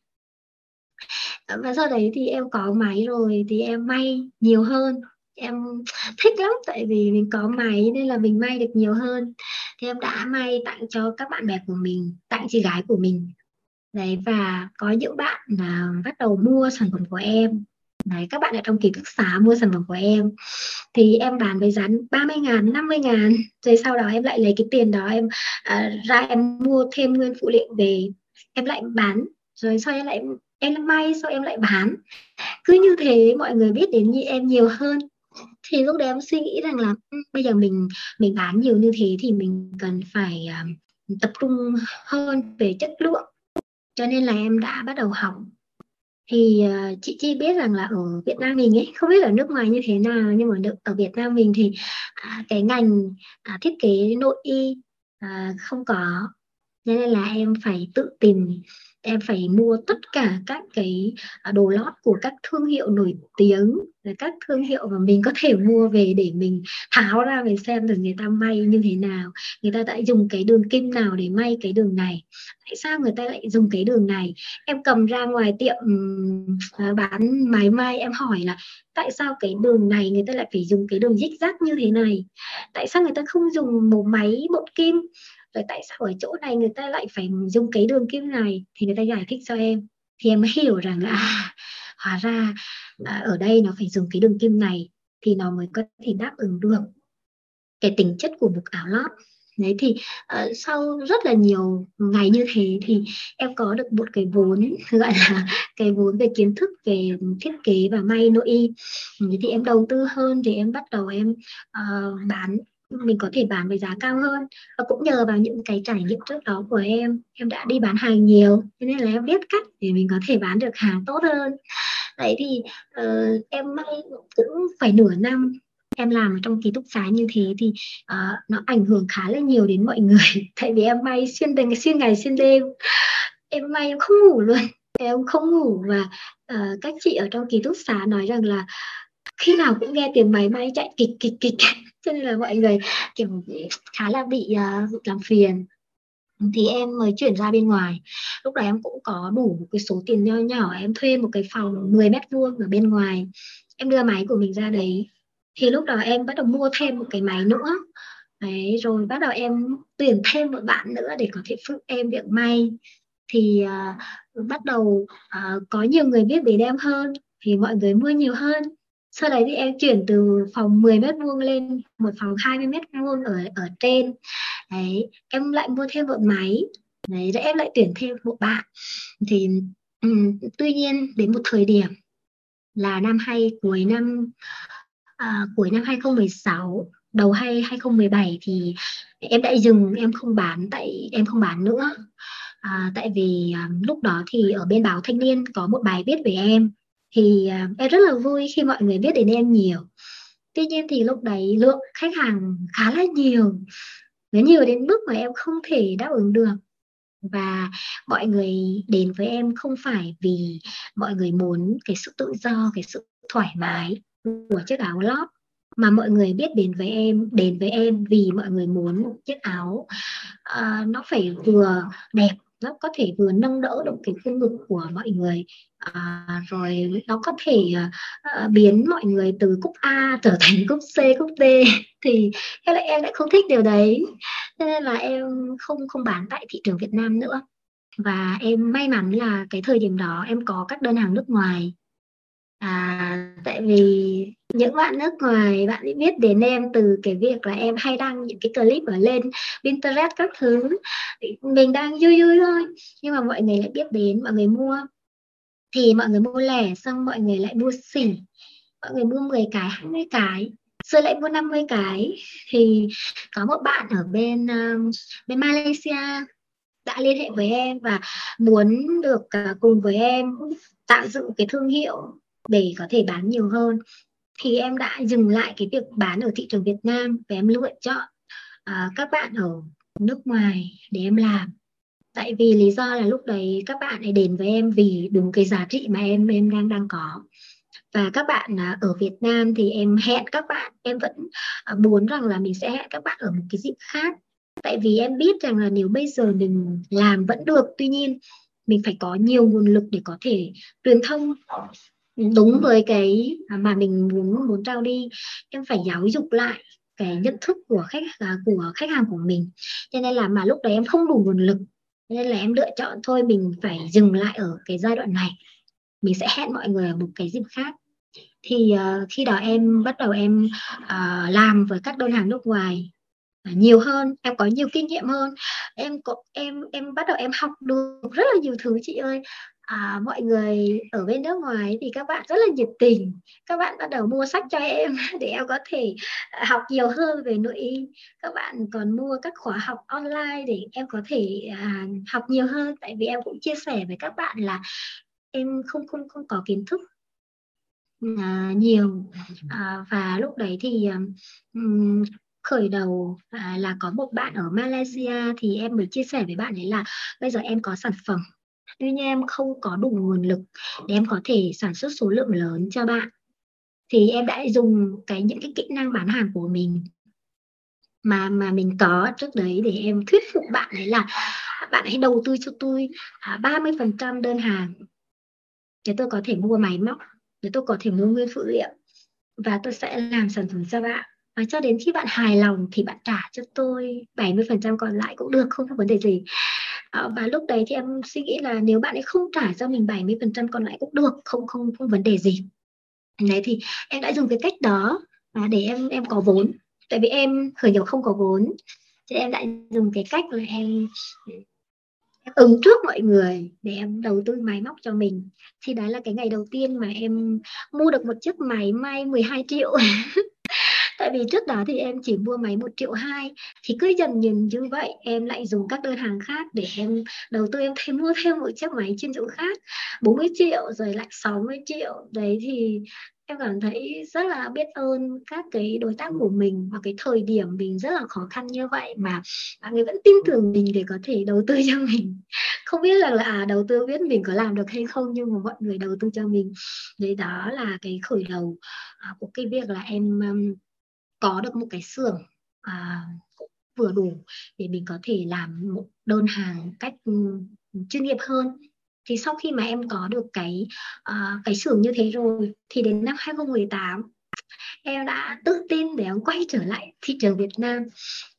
Ờ, và sau đấy thì em có máy rồi thì em may nhiều hơn. Em thích lắm, tại vì mình có máy nên là mình may được nhiều hơn. Thì em đã may tặng cho các bạn bè của mình, tặng chị gái của mình. Đấy, và có những bạn là bắt đầu mua sản phẩm của em đấy các bạn ở trong ký túc xá mua sản phẩm của em. Thì em bán với giá 30 ngàn 50 ngàn. Rồi sau đó em lại lấy cái tiền đó em uh, ra em mua thêm nguyên phụ liệu về. Em lại bán. Rồi sau em lại em may sau em lại bán. Cứ như thế mọi người biết đến như em nhiều hơn. Thì lúc đấy em suy nghĩ rằng là ừ, bây giờ mình mình bán nhiều như thế thì mình cần phải uh, tập trung hơn về chất lượng. Cho nên là em đã bắt đầu học thì uh, chị chi biết rằng là ở Việt Nam mình ấy không biết ở nước ngoài như thế nào nhưng mà ở Việt Nam mình thì uh, cái ngành uh, thiết kế nội y uh, không có. Nên là em phải tự tìm em phải mua tất cả các cái à, đồ lót của các thương hiệu nổi tiếng các thương hiệu mà mình có thể mua về để mình tháo ra về xem được người ta may như thế nào. Người ta đã dùng cái đường kim nào để may cái đường này? Tại sao người ta lại dùng cái đường này? Em cầm ra ngoài tiệm à, bán máy may, em hỏi là tại sao cái đường này người ta lại phải dùng cái đường dích rác như thế này? Tại sao người ta không dùng một máy, bộ kim? Rồi tại sao ở chỗ này người ta lại phải dùng cái đường kim này? Thì người ta giải thích cho em. Thì em mới hiểu rằng là à, hóa ra à, ở đây nó phải dùng cái đường kim này thì nó mới có thể đáp ứng được cái tính chất của một áo lót. Đấy thì uh, sau rất là nhiều ngày như thế thì em có được một cái vốn gọi là cái vốn về kiến thức về thiết kế và may nội y. Thì em đầu tư hơn thì em bắt đầu em uh, bán mình có thể bán với giá cao hơn. Và cũng nhờ vào những cái trải nghiệm trước đó của em em đã đi bán hàng nhiều. Cho nên là em biết cách để mình có thể bán được hàng tốt hơn. Đấy thì uh, em may cũng phải nửa năm em làm ở trong ký túc xá như thế thì uh, nó ảnh hưởng khá là nhiều đến mọi người. Tại vì em may xuyên đêm xuyên ngày xuyên đêm. Em may em không ngủ luôn. Em không ngủ và uh, các chị ở trong ký túc xá nói rằng là khi nào cũng nghe tiếng máy may chạy kịch kịch kịch cho nên là mọi người kiểu khá là bị uh, làm phiền. Thì em mới chuyển ra bên ngoài. Lúc đó em cũng có đủ một cái số tiền nho nhỏ em thuê một cái phòng 10 mét vuông ở bên ngoài. Em đưa máy của mình ra đấy. Thì lúc đó em bắt đầu mua thêm một cái máy nữa. Đấy rồi bắt đầu em tuyển thêm một bạn nữa để có thể phụ em việc may. Thì uh, bắt đầu uh, có nhiều người biết đến em hơn. Thì mọi người mua nhiều hơn sau đấy thì em chuyển từ phòng 10 mét vuông lên một phòng 20 mét vuông ở ở trên. Đấy em lại mua thêm một máy. Đấy rồi em lại tuyển thêm một bạn. Thì um, tuy nhiên đến một thời điểm là năm hay cuối năm à, cuối năm 2016 đầu hay 2017 thì em đã dừng em không bán tại em không bán nữa. À, tại vì à, lúc đó thì ở bên báo thanh niên có một bài viết về em thì à, em rất là vui khi mọi người biết đến em nhiều. Tuy nhiên thì lúc đấy lượng khách hàng khá là nhiều. Nó nhiều đến mức mà em không thể đáp ứng được. Và mọi người đến với em không phải vì mọi người muốn cái sự tự do cái sự thoải mái của chiếc áo lót mà mọi người biết đến với em đến với em vì mọi người muốn một chiếc áo uh, nó phải vừa đẹp nó có thể vừa nâng đỡ được cái khuôn ngực của mọi người. À, rồi nó có thể à, à biến mọi người từ cúc A trở thành cúc C cúc D. Thì em lại em lại không thích điều đấy. Nên là em không không bán tại thị trường Việt Nam nữa. Và em may mắn là cái thời điểm đó em có các đơn hàng nước ngoài à, tại vì những bạn nước ngoài bạn ấy biết đến em từ cái việc là em hay đăng những cái clip ở lên Pinterest các thứ. Mình đang vui vui thôi nhưng mà mọi người lại biết đến mọi người mua. Thì mọi người mua lẻ xong mọi người lại mua xỉ. Mọi người mua 10 cái 20 cái rồi lại mua 50 cái. Thì có một bạn ở bên uh, bên Malaysia đã liên hệ với em và muốn được uh, cùng với em tạo dựng cái thương hiệu để có thể bán nhiều hơn. Thì em đã dừng lại cái việc bán ở thị trường Việt Nam và em lựa chọn uh, các bạn ở nước ngoài để em làm. Tại vì lý do là lúc đấy các bạn ấy đến với em vì đúng cái giá trị mà em em đang đang có. Và các bạn à, ở Việt Nam thì em hẹn các bạn em vẫn à, muốn rằng là mình sẽ hẹn các bạn ở một cái dịp khác. Tại vì em biết rằng là nếu bây giờ mình làm vẫn được tuy nhiên mình phải có nhiều nguồn lực để có thể truyền thông đúng với cái mà mình muốn muốn trao đi em phải giáo dục lại cái nhận thức của khách à, của khách hàng của mình. Cho nên là mà lúc đấy em không đủ nguồn lực nên là em lựa chọn thôi mình phải dừng lại ở cái giai đoạn này. Mình sẽ hẹn mọi người ở một cái dịp khác. Thì uh, khi đó em bắt đầu em uh, làm với các đơn hàng nước ngoài à, nhiều hơn em có nhiều kinh nghiệm hơn. Em có em em bắt đầu em học được rất là nhiều thứ chị ơi à, mọi người ở bên nước ngoài thì các bạn rất là nhiệt tình. Các bạn bắt đầu mua sách cho em để em có thể à, học nhiều hơn về nội y. Các bạn còn mua các khóa học online để em có thể à, học nhiều hơn. Tại vì em cũng chia sẻ với các bạn là em không không không có kiến thức à, nhiều. À, và lúc đấy thì um, khởi đầu à, là có một bạn ở Malaysia thì em mới chia sẻ với bạn ấy là bây giờ em có sản phẩm tuy nhiên em không có đủ nguồn lực để em có thể sản xuất số lượng lớn cho bạn. Thì em đã dùng cái những cái kỹ năng bán hàng của mình mà mà mình có trước đấy để em thuyết phục bạn đấy là bạn hãy đầu tư cho tôi à, 30% đơn hàng để tôi có thể mua máy móc để tôi có thể mua nguyên phụ liệu và tôi sẽ làm sản phẩm cho bạn. Và cho đến khi bạn hài lòng thì bạn trả cho tôi 70% còn lại cũng được không có vấn đề gì à, và lúc đấy thì em suy nghĩ là nếu bạn ấy không trả cho mình 70% còn lại cũng được không không không vấn đề gì. Đấy thì em đã dùng cái cách đó à, để em em có vốn. Tại vì em khởi nghiệp không có vốn thì em đã dùng cái cách là em ứng trước mọi người để em đầu tư máy móc cho mình. Thì đấy là cái ngày đầu tiên mà em mua được một chiếc máy may 12 triệu. tại vì trước đó thì em chỉ mua máy một triệu hai thì cứ dần dần như vậy em lại dùng các đơn hàng khác để em đầu tư em thêm mua thêm một chiếc máy chuyên dụng khác. 40 triệu rồi lại 60 triệu đấy thì em cảm thấy rất là biết ơn các cái đối tác của mình và cái thời điểm mình rất là khó khăn như vậy mà người vẫn tin tưởng mình để có thể đầu tư cho mình. Không biết là, là đầu tư biết mình có làm được hay không nhưng mà mọi người đầu tư cho mình. Đấy đó là cái khởi đầu à, của cái việc là em um, có được một cái xưởng à, vừa đủ để mình có thể làm một đơn hàng cách ừ, chuyên nghiệp hơn. Thì sau khi mà em có được cái uh, cái xưởng như thế rồi thì đến năm 2018 em đã tự tin để em quay trở lại thị trường Việt Nam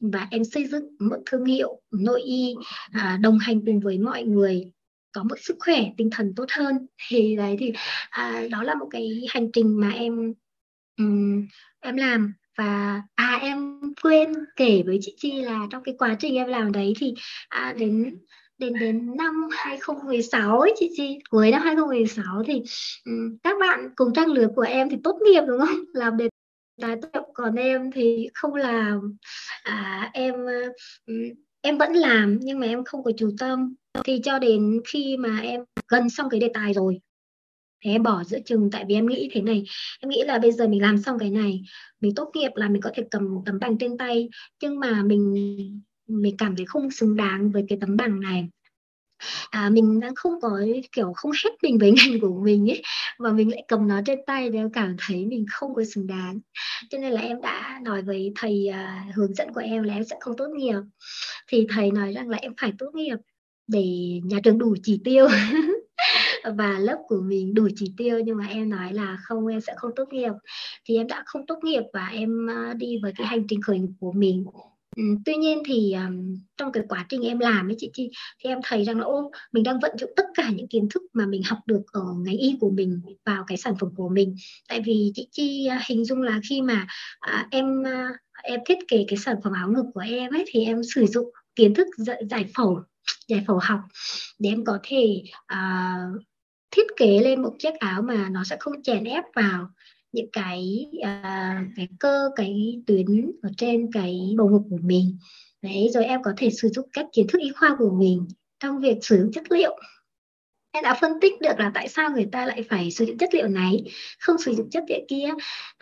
và em xây dựng một thương hiệu nội y uh, đồng hành cùng với mọi người có một sức khỏe tinh thần tốt hơn. Thì đấy thì uh, đó là một cái hành trình mà em um, em làm và à em quên kể với chị Chi là trong cái quá trình em làm đấy thì à, đến đến đến năm 2016 ấy chị chi cuối năm 2016 thì um, các bạn cùng trang lứa của em thì tốt nghiệp đúng không? Làm đề tài tốt nghiệp còn em thì không làm. À, em em vẫn làm nhưng mà em không có chủ tâm. Thì cho đến khi mà em gần xong cái đề tài rồi thì em bỏ giữa chừng tại vì em nghĩ thế này. Em nghĩ là bây giờ mình làm xong cái này mình tốt nghiệp là mình có thể cầm tấm bằng trên tay. Nhưng mà mình mình cảm thấy không xứng đáng với cái tấm bằng này. À, mình đang không có kiểu không hết mình với ngành của mình ấy và mình lại cầm nó trên tay thì em cảm thấy mình không có xứng đáng. Cho nên là em đã nói với thầy uh, hướng dẫn của em là em sẽ không tốt nghiệp. Thì thầy nói rằng là em phải tốt nghiệp để nhà trường đủ chỉ tiêu. và lớp của mình đủ chỉ tiêu nhưng mà em nói là không em sẽ không tốt nghiệp. Thì em đã không tốt nghiệp và em à, đi với cái hành trình khởi nghiệp của mình. Ừ, tuy nhiên thì um, trong cái quá trình em làm ấy chị Chi thì em thấy rằng là ô mình đang vận dụng tất cả những kiến thức mà mình học được ở ngành y của mình vào cái sản phẩm của mình. Tại vì chị Chi uh, à, hình dung là khi mà uh, em uh, em thiết kế cái sản phẩm áo ngực của em ấy thì em sử dụng kiến thức giải phẫu giải phẫu học để em có thể uh, thiết kế lên một chiếc áo mà nó sẽ không chèn ép vào những cái uh, cái cơ cái tuyến ở trên cái bầu ngực của mình. Đấy rồi em có thể sử dụng các kiến thức y khoa của mình trong việc sử dụng chất liệu. Em đã phân tích được là tại sao người ta lại phải sử dụng chất liệu này không sử dụng chất liệu kia.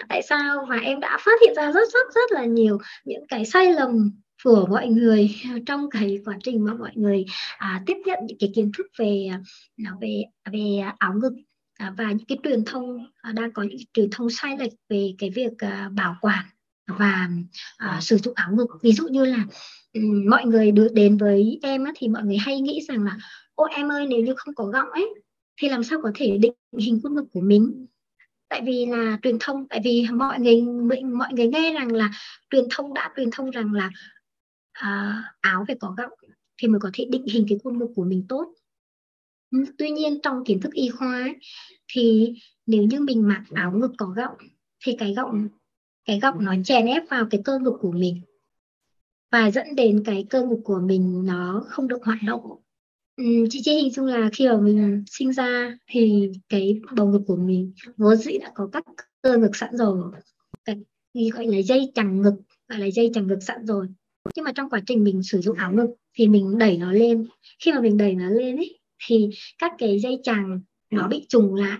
Tại sao? Và em đã phát hiện ra rất rất rất là nhiều những cái sai lầm của mọi người trong cái quá trình mà mọi người à, tiếp nhận những cái kiến thức về à, về về áo ngực à, và những cái truyền thông à, đang có những truyền thông sai lệch về cái việc à, bảo quản và à, sử dụng áo ngực. Ví dụ như là um, mọi người được đến với em á, thì mọi người hay nghĩ rằng là ô em ơi nếu như không có gọng ấy thì làm sao có thể định hình khuôn ngực của mình? Tại vì là truyền thông tại vì mọi người mọi người nghe rằng là truyền thông đã truyền thông rằng là à, áo phải có gọng thì mới có thể định hình cái khuôn ngực của mình tốt. Ừ, tuy nhiên trong kiến thức y khoa ấy, thì nếu như mình mặc áo ngực có gọng thì cái gọng cái gọng nó chèn ép vào cái cơ ngực của mình và dẫn đến cái cơ ngực của mình nó không được hoạt động. Ừ, chị chị hình dung là khi mà mình sinh ra thì cái bầu ngực của mình vốn dĩ đã có các cơ ngực sẵn rồi. Cái gọi là dây chằng ngực gọi là dây chằng ngực sẵn rồi nhưng mà trong quá trình mình sử dụng áo ngực thì mình đẩy nó lên. Khi mà mình đẩy nó lên ấy thì các cái dây chằng nó bị trùng lại.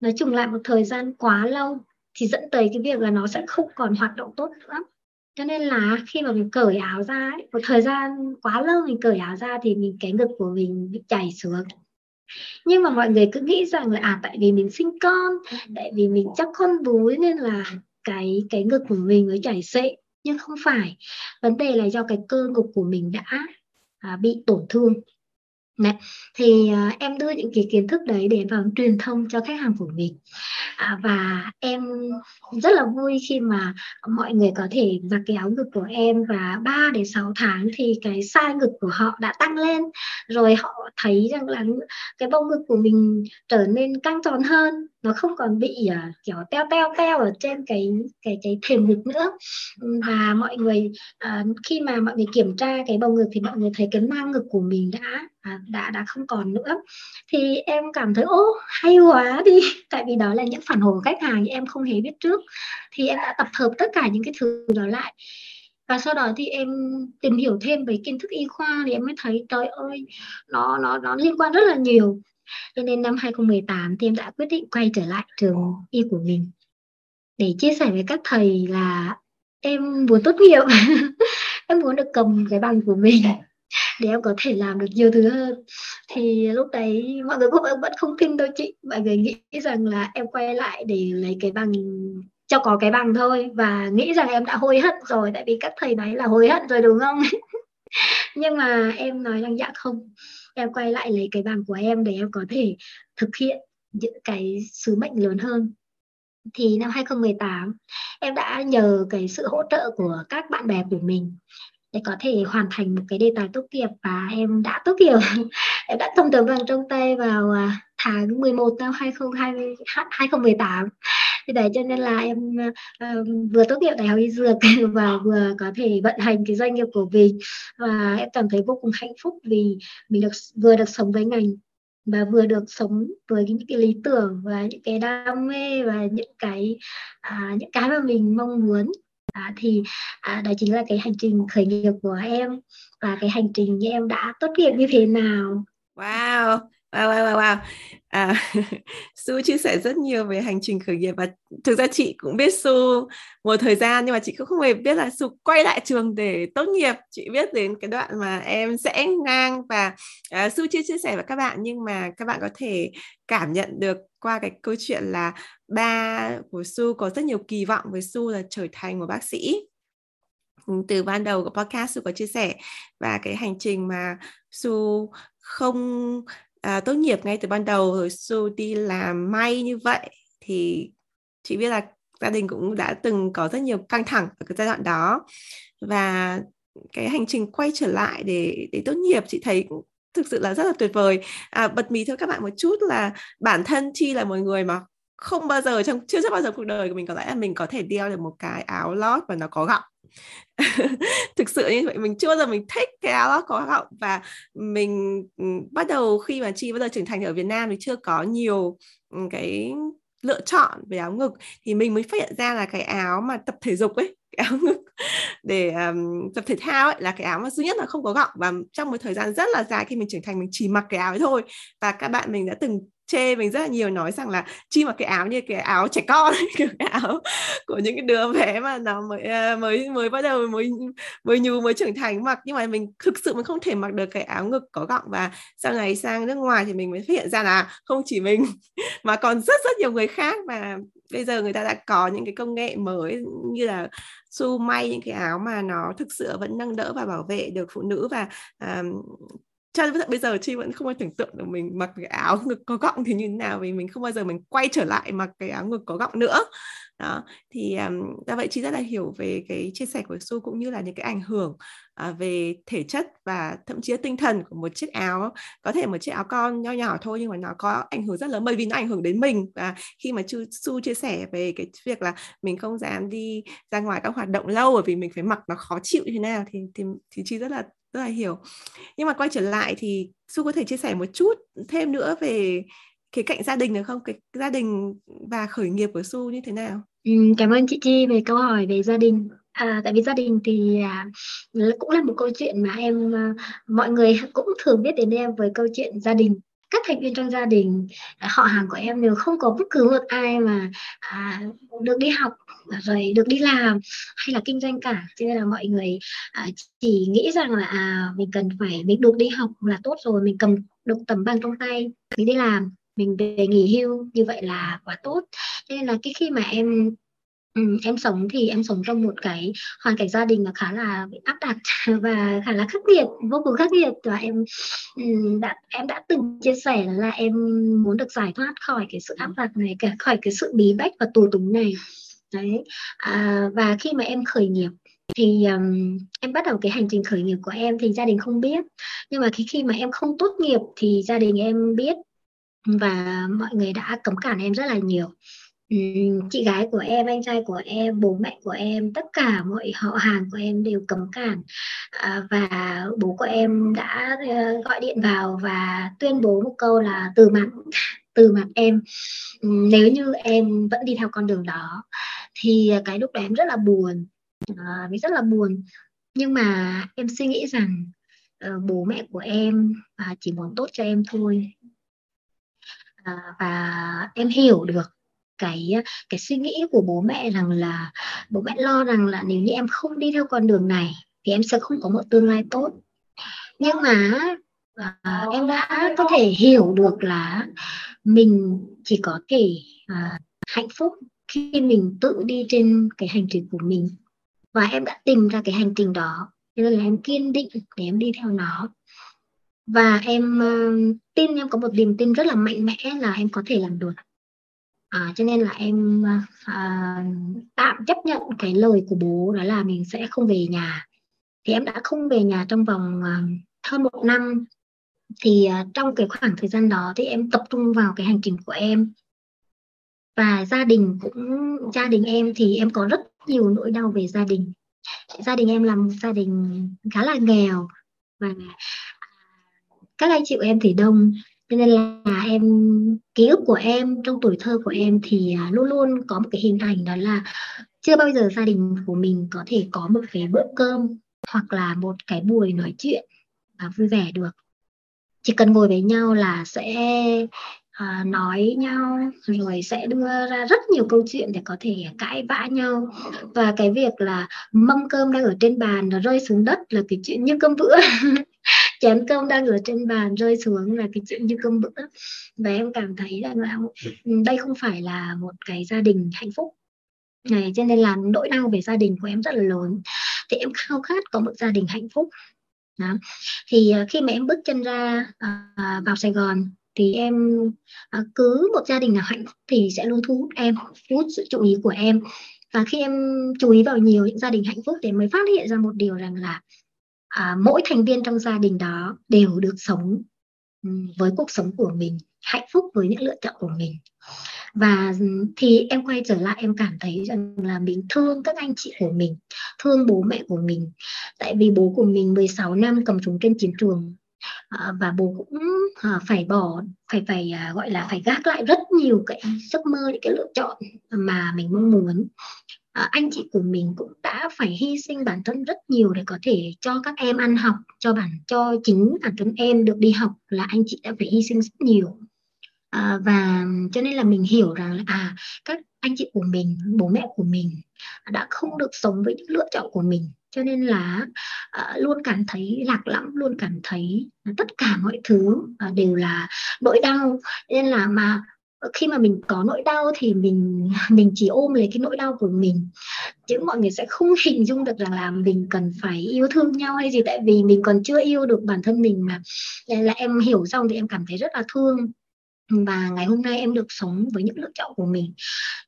Nó trùng lại một thời gian quá lâu thì dẫn tới cái việc là nó sẽ không còn hoạt động tốt nữa. Cho nên là khi mà mình cởi áo ra ấy, một thời gian quá lâu mình cởi áo ra thì mình cái ngực của mình bị chảy xuống. Nhưng mà mọi người cứ nghĩ rằng là à tại vì mình sinh con tại vì mình chắc con búi nên là cái cái ngực của mình mới chảy xệ nhưng không phải vấn đề là do cái cơ ngực của mình đã à, bị tổn thương. Đấy. thì uh, em đưa những cái kiến thức đấy để vào truyền thông cho khách hàng của mình à, và em rất là vui khi mà mọi người có thể mặc cái áo ngực của em và 3 đến 6 tháng thì cái size ngực của họ đã tăng lên rồi họ thấy rằng là cái bông ngực của mình trở nên căng tròn hơn nó không còn bị uh, kiểu teo teo teo ở trên cái cái cái thềm ngực nữa và mọi người uh, khi mà mọi người kiểm tra cái bầu ngực thì mọi người thấy cái nang ngực của mình đã à, đã đã không còn nữa. Thì em cảm thấy ô hay quá đi. Tại vì đó là những phản hồi của khách hàng em không hề biết trước. Thì em đã tập hợp tất cả những cái thứ đó lại. Và sau đó thì em tìm hiểu thêm về kiến thức y khoa thì em mới thấy trời ơi nó nó nó liên quan rất là nhiều. Cho nên năm 2018 thì em đã quyết định quay trở lại trường y của mình để chia sẻ với các thầy là em muốn tốt nghiệp. Em muốn được cầm cái bằng của mình để em có thể làm được nhiều thứ hơn. Thì lúc đấy mọi người cũng vẫn không tin đâu chị. Mọi người nghĩ rằng là em quay lại để lấy cái bằng, cho có cái bằng thôi. Và nghĩ rằng em đã hối hận rồi, tại vì các thầy nói là hối hận rồi, đúng không? Nhưng mà em nói rằng dạ không. Em quay lại lấy cái bằng của em để em có thể thực hiện những cái sứ mệnh lớn hơn. Thì năm 2018 em đã nhờ cái sự hỗ trợ của các bạn bè của mình để có thể hoàn thành một cái đề tài tốt nghiệp và em đã tốt nghiệp. Em đã thông tấm bằng trong tay vào à, tháng 11 năm 2020 2018 thì đấy cho nên là em uh, vừa tốt nghiệp đại học y dược và vừa có thể vận hành cái doanh nghiệp của mình. Và em cảm thấy vô cùng hạnh phúc vì mình được vừa được sống với ngành và vừa được sống với những cái lý tưởng và những cái đam mê và những cái à, những cái mà mình mong muốn à, thì à, đó chính là cái hành trình khởi nghiệp của em và cái hành trình như em đã tốt nghiệp như thế nào. Wow! Wow wow wow, wow. À, Su chia sẻ rất nhiều về hành trình khởi nghiệp và thực ra chị cũng biết Su một thời gian nhưng mà chị cũng không hề biết là Su quay lại trường để tốt nghiệp chị biết đến cái đoạn mà em sẽ ngang và à, Su chưa chia sẻ với các bạn nhưng mà các bạn có thể cảm nhận được qua cái câu chuyện là ba của Su có rất nhiều kỳ vọng với Su là trở thành một bác sĩ từ ban đầu của podcast Su có chia sẻ và cái hành trình mà Su không à, tốt nghiệp ngay từ ban đầu rồi Su đi làm may như vậy thì chị biết là gia đình cũng đã từng có rất nhiều căng thẳng ở cái giai đoạn đó. Và cái hành trình quay trở lại để để tốt nghiệp chị thấy cũng thực sự là rất là tuyệt vời. À, bật mí cho các bạn một chút là bản thân chi là một người mà không bao giờ trong chưa chắc bao giờ cuộc đời của mình có lẽ là mình có thể đeo được một cái áo lót và nó có gọng. thực sự như vậy mình chưa bao giờ mình thích cái áo lót có gọng và mình ừ, bắt đầu khi mà chi bắt đầu trưởng thành ở Việt Nam thì chưa có nhiều ừ, cái lựa chọn về áo ngực. Thì mình mới phát hiện ra là cái áo mà tập thể dục ấy cái áo ngực để um, tập thể thao ấy là cái áo mà duy nhất là không có gọng và trong một thời gian rất là dài khi mình trưởng thành mình chỉ mặc cái áo ấy thôi. Và các bạn mình đã từng chê mình rất là nhiều nói rằng là chi mặc cái áo như cái áo trẻ con kiểu cái áo của những cái đứa bé mà nó mới à, mới mới bắt đầu mới mới nhú mới trưởng thành mặc. Nhưng mà mình thực sự mình không thể mặc được cái áo ngực có gọng và sau này sang nước ngoài thì mình mới phát hiện ra là không chỉ mình mà còn rất rất nhiều người khác. Mà bây giờ người ta đã có những cái công nghệ mới như là su may những cái áo mà nó thực sự vẫn nâng đỡ và bảo vệ được phụ nữ và um, cho đến bây giờ chi vẫn không bao tưởng tượng được mình mặc cái áo ngực có gọng thì như thế nào vì mình không bao giờ mình quay trở lại mặc cái áo ngực có gọng nữa. Đó thì um, do vậy chị rất là hiểu về cái chia sẻ của su cũng như là những cái ảnh hưởng uh, về thể chất và thậm chí là tinh thần của một chiếc áo. Có thể một chiếc áo con nho nhỏ thôi nhưng mà nó có ảnh hưởng rất lớn bởi vì nó ảnh hưởng đến mình. Và khi mà chu su chia sẻ về cái việc là mình không dám đi ra ngoài các hoạt động lâu bởi vì mình phải mặc nó khó chịu như thế nào thì thì thì chị rất là rất là hiểu. Nhưng mà quay trở lại thì su có thể chia sẻ một chút thêm nữa về cái cạnh gia đình được không? Cái gia đình và khởi nghiệp của su như thế nào? Ừ, cảm ơn chị chi về câu hỏi về gia đình. À, tại vì gia đình thì à, cũng là một câu chuyện mà em à, mọi người cũng thường biết đến em với câu chuyện gia đình các thành viên trong gia đình à, họ hàng của em đều không có bất cứ một ai mà à, được đi học rồi được đi làm hay là kinh doanh cả. Cho nên là mọi người à, chỉ nghĩ rằng là à, mình cần phải mình được đi học là tốt rồi mình cầm được tấm bằng trong tay mình đi làm mình về nghỉ hưu như vậy là quá tốt. Nên là cái khi mà em Ừ, em sống thì em sống trong một cái hoàn cảnh gia đình là khá là áp đặt và khá là khắc nghiệt vô cùng khắc nghiệt. Và em ừ, đã em đã từng chia sẻ là em muốn được giải thoát khỏi cái sự áp đặt này cả khỏi cái sự bí bách và tù túng này. Đấy à, và khi mà em khởi nghiệp thì um, em bắt đầu cái hành trình khởi nghiệp của em thì gia đình không biết. Nhưng mà khi khi mà em không tốt nghiệp thì gia đình em biết và mọi người đã cấm cản em rất là nhiều. Ừ, chị gái của em anh trai của em bố mẹ của em tất cả mọi họ hàng của em đều cấm cản. À, và bố của em đã uh, gọi điện vào và tuyên bố một câu là từ mặt từ mặt em. Ừ, nếu như em vẫn đi theo con đường đó thì cái lúc đó em rất là buồn. À, rất là buồn. Nhưng mà em suy nghĩ rằng uh, bố mẹ của em uh, chỉ muốn tốt cho em thôi. À, và em hiểu được cái ờ, cái suy nghĩ của bố mẹ rằng là bố mẹ lo rằng là nếu như em không đi theo con đường này thì em sẽ không có một tương lai tốt. Nhưng mà à, em đã có thể hiểu được là mình chỉ có thể à, hạnh phúc khi mình tự đi trên cái hành trình của mình. Và em đã tìm ra cái hành trình đó nên là em kiên định để em đi theo nó. Và em uh, tin em có một niềm tin rất là mạnh mẽ là em có thể làm được à, cho nên là em à, à, tạm chấp nhận cái lời của bố đó là mình sẽ không về nhà. Thì em đã không về nhà trong vòng à, hơn một năm. Thì à, trong cái khoảng thời gian đó thì em tập trung vào cái hành trình của em. Và gia đình cũng gia đình em thì em có rất nhiều nỗi đau về gia đình. Gia đình em là một gia đình khá là nghèo và à, các anh chị của em thì đông cho nên là em ký ức của em trong tuổi thơ của em thì à, luôn luôn có một cái hình ảnh đó là chưa bao giờ gia đình của mình có thể có một cái bữa cơm hoặc là một cái buổi nói chuyện và vui vẻ được. Chỉ cần ngồi với nhau là sẽ à, nói nhau rồi sẽ đưa ra rất nhiều câu chuyện để có thể cãi vã nhau. Và cái việc là mâm cơm đang ở trên bàn nó rơi xuống đất là cái chuyện như cơm bữa. chén cơm đang ở trên bàn rơi xuống là cái chuyện như cơm bữa. Và em cảm thấy rằng là ừ, đây không phải là một cái gia đình hạnh phúc. Này cho nên là nỗi đau về gia đình của em rất là lớn. Thì em khao khát có một gia đình hạnh phúc. Đó. thì à, khi mà em bước chân ra à, vào Sài Gòn thì em à, cứ một gia đình nào hạnh phúc thì sẽ luôn thu hút em thu hút sự chú ý của em. Và khi em chú ý vào nhiều những gia đình hạnh phúc thì mới phát hiện ra một điều rằng là à, mỗi thành viên trong gia đình đó đều được sống ừ, với cuộc sống của mình hạnh phúc với những lựa chọn của mình. Và ừ, thì em quay trở lại em cảm thấy rằng là mình thương các anh chị của mình thương bố mẹ của mình. Tại vì bố của mình 16 năm cầm súng trên chiến trường. Ờ, và bố cũng ờ, phải bỏ phải phải à, gọi là phải gác lại rất nhiều cái giấc mơ những cái lựa chọn mà mình mong muốn. À, anh chị của mình cũng đã phải hy sinh bản thân rất nhiều để có thể cho các em ăn học cho bản cho chính bản thân em được đi học là anh chị đã phải hy sinh rất nhiều. À, và cho nên là mình hiểu rằng là à các anh chị của mình bố mẹ của mình đã không được sống với những lựa chọn của mình cho nên là uh, luôn cảm thấy lạc lõng luôn cảm thấy tất cả mọi thứ uh, đều là nỗi đau. Nên là mà khi mà mình có nỗi đau thì mình mình chỉ ôm lấy cái nỗi đau của mình. Chứ mọi người sẽ không hình dung được rằng là mình cần phải yêu thương nhau hay gì. Tại vì mình còn chưa yêu được bản thân mình mà. Nên là em hiểu xong thì em cảm thấy rất là thương và ngày hôm nay em được sống với những lựa chọn của mình.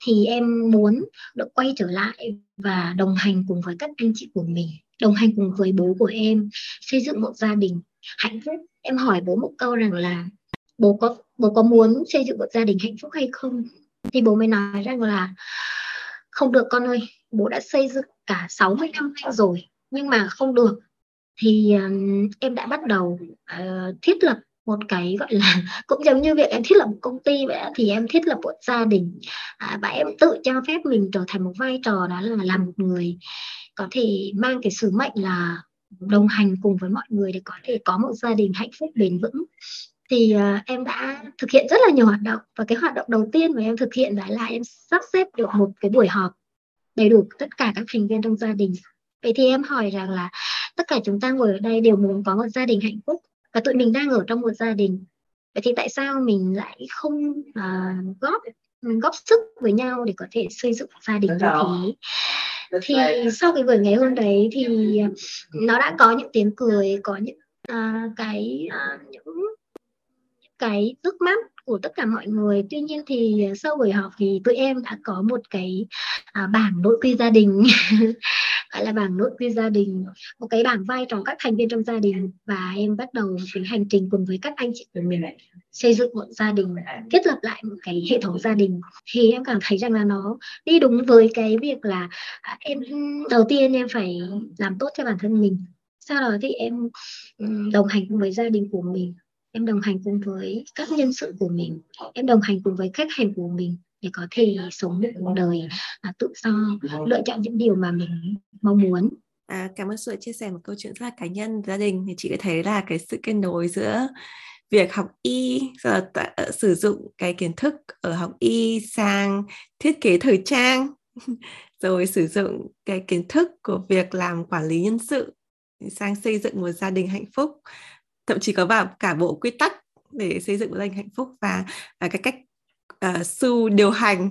Thì em muốn được quay trở lại và đồng hành cùng với các anh chị của mình đồng hành cùng với bố của em xây dựng một gia đình hạnh phúc. Em hỏi bố một câu rằng là bố có bố có muốn xây dựng một gia đình hạnh phúc hay không? Thì bố mới nói rằng là không được con ơi bố đã xây dựng cả 60 năm nay rồi nhưng mà không được. Thì um, em đã bắt đầu uh, thiết lập một cái gọi là cũng giống như việc em thiết lập một công ty vậy thì em thiết lập một gia đình à, và em tự cho phép mình trở thành một vai trò đó là làm một người có thể mang cái sứ mệnh là đồng hành cùng với mọi người để có thể có một gia đình hạnh phúc bền vững. Thì uh, em đã thực hiện rất là nhiều hoạt động và cái hoạt động đầu tiên mà em thực hiện đó là em sắp xếp được một cái buổi họp đầy đủ tất cả các thành viên trong gia đình. Vậy thì em hỏi rằng là tất cả chúng ta ngồi ở đây đều muốn có một gia đình hạnh phúc và tụi mình đang ở trong một gia đình. Vậy thì tại sao mình lại không uh, góp góp sức với nhau để có thể xây dựng gia đình như thế? thì sau cái buổi ngày hôm đấy thì nó đã có những tiếng cười có những uh, cái uh, những cái nước mắt của tất cả mọi người. Tuy nhiên thì sau buổi họp thì tụi em đã có một cái à, bảng nội quy gia đình. Gọi là bảng nội quy gia đình một cái bảng vai trò các thành viên trong gia đình. Và em bắt đầu cái hành trình cùng với các anh chị của mình xây dựng một gia đình thiết lập lại một cái hệ thống gia đình. Thì em cảm thấy rằng là nó đi đúng với cái việc là à, em đầu tiên em phải làm tốt cho bản thân mình. Sau đó thì em đồng hành cùng với gia đình của mình em đồng hành cùng với các nhân sự của mình em đồng hành cùng với khách hàng của mình để có thể sống một cuộc đời à, tự do lựa chọn những điều mà mình mong muốn. À, cảm ơn sự chia sẻ một câu chuyện rất là cá nhân. Gia đình thì chị có thấy là cái sự kết nối giữa việc học y rồi t- ờ, sử dụng cái kiến thức ở học y sang thiết kế thời trang rồi sử dụng cái kiến thức của việc làm quản lý nhân sự sang xây dựng một gia đình hạnh phúc thậm chí có vào cả bộ quy tắc để xây dựng gia đình hạnh phúc và, và cái cách à, uh, su điều hành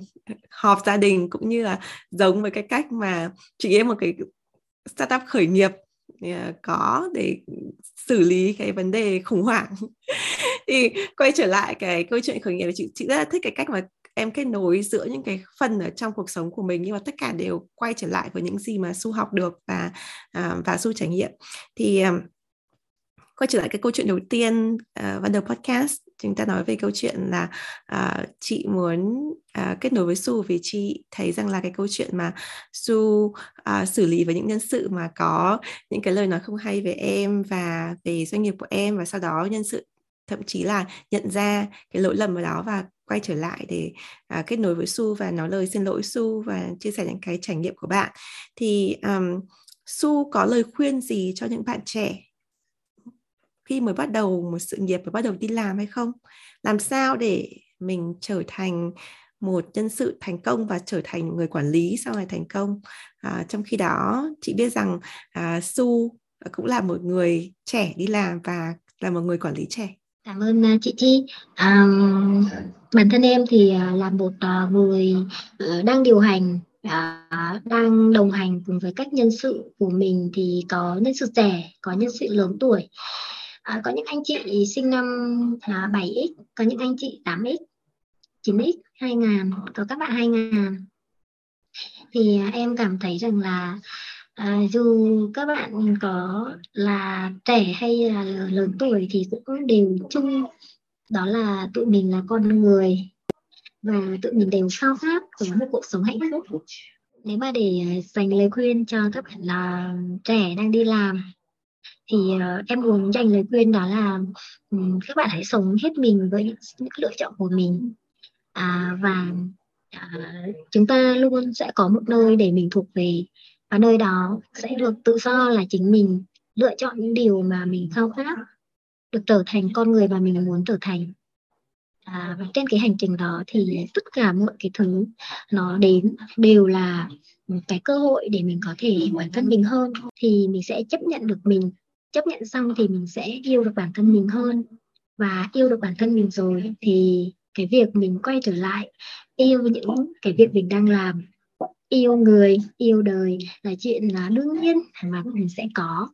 họp gia đình cũng như là giống với cái cách mà chị em một cái startup khởi nghiệp uh, có để xử lý cái vấn đề khủng hoảng. Thì quay trở lại cái câu chuyện khởi nghiệp chị chị rất là thích cái cách mà em kết nối giữa những cái phần ở trong cuộc sống của mình nhưng mà tất cả đều quay trở lại với những gì mà su học được và uh, và su trải nghiệm. Thì quay trở lại cái câu chuyện đầu tiên ờ, uh, ban đầu podcast chúng ta nói về câu chuyện là uh, chị muốn uh, kết nối với Su vì chị thấy rằng là cái câu chuyện mà Su uh, xử lý với những nhân sự mà có những cái lời nói không hay về em và về doanh nghiệp của em và sau đó nhân sự thậm chí là nhận ra cái lỗi lầm ở đó và quay trở lại để uh, kết nối với Su và nói lời xin lỗi Su và chia sẻ những cái trải nghiệm của bạn. Thì um, Su có lời khuyên gì cho những bạn trẻ khi mới bắt đầu một sự nghiệp và bắt đầu đi làm hay không? Làm sao để mình trở thành một nhân sự thành công và trở thành người quản lý sau này thành công? À, trong khi đó chị biết rằng à, su cũng là một người trẻ đi làm và là một người quản lý trẻ. Cảm ơn à, chị Chi à, bản thân em thì à, là một à, người ờ, đang điều hành đang đồng hành cùng với các nhân sự của mình thì có nhân sự trẻ có nhân sự lớn tuổi à, có những anh chị sinh năm à, 7x có những anh chị 8x 9x 2000 có các bạn 2000 thì à, em cảm thấy rằng là à, dù các bạn có là trẻ hay là lớn tuổi thì cũng đều chung đó là tụi mình là con người và tụi mình đều khao khát có một cuộc sống hạnh phúc. Nếu mà để à, dành lời khuyên cho các bạn là trẻ đang đi làm thì uh, em muốn dành lời khuyên đó là um, các bạn hãy sống hết mình với những, những lựa chọn của mình. À, và à, chúng ta luôn sẽ có một nơi để mình thuộc về. Và nơi đó sẽ được tự do là chính mình lựa chọn những điều mà mình khao khát được trở thành con người mà mình muốn trở thành. À, và trên cái hành trình đó thì tất cả mọi cái thứ nó đến đều là một cái cơ hội để mình có thể bản thân mình hơn. Thì mình sẽ chấp nhận được mình chấp nhận xong thì mình sẽ yêu được bản thân mình hơn và yêu được bản thân mình rồi thì cái việc mình quay trở lại yêu những cái việc mình đang làm yêu người yêu đời là chuyện là đương nhiên mà mình sẽ có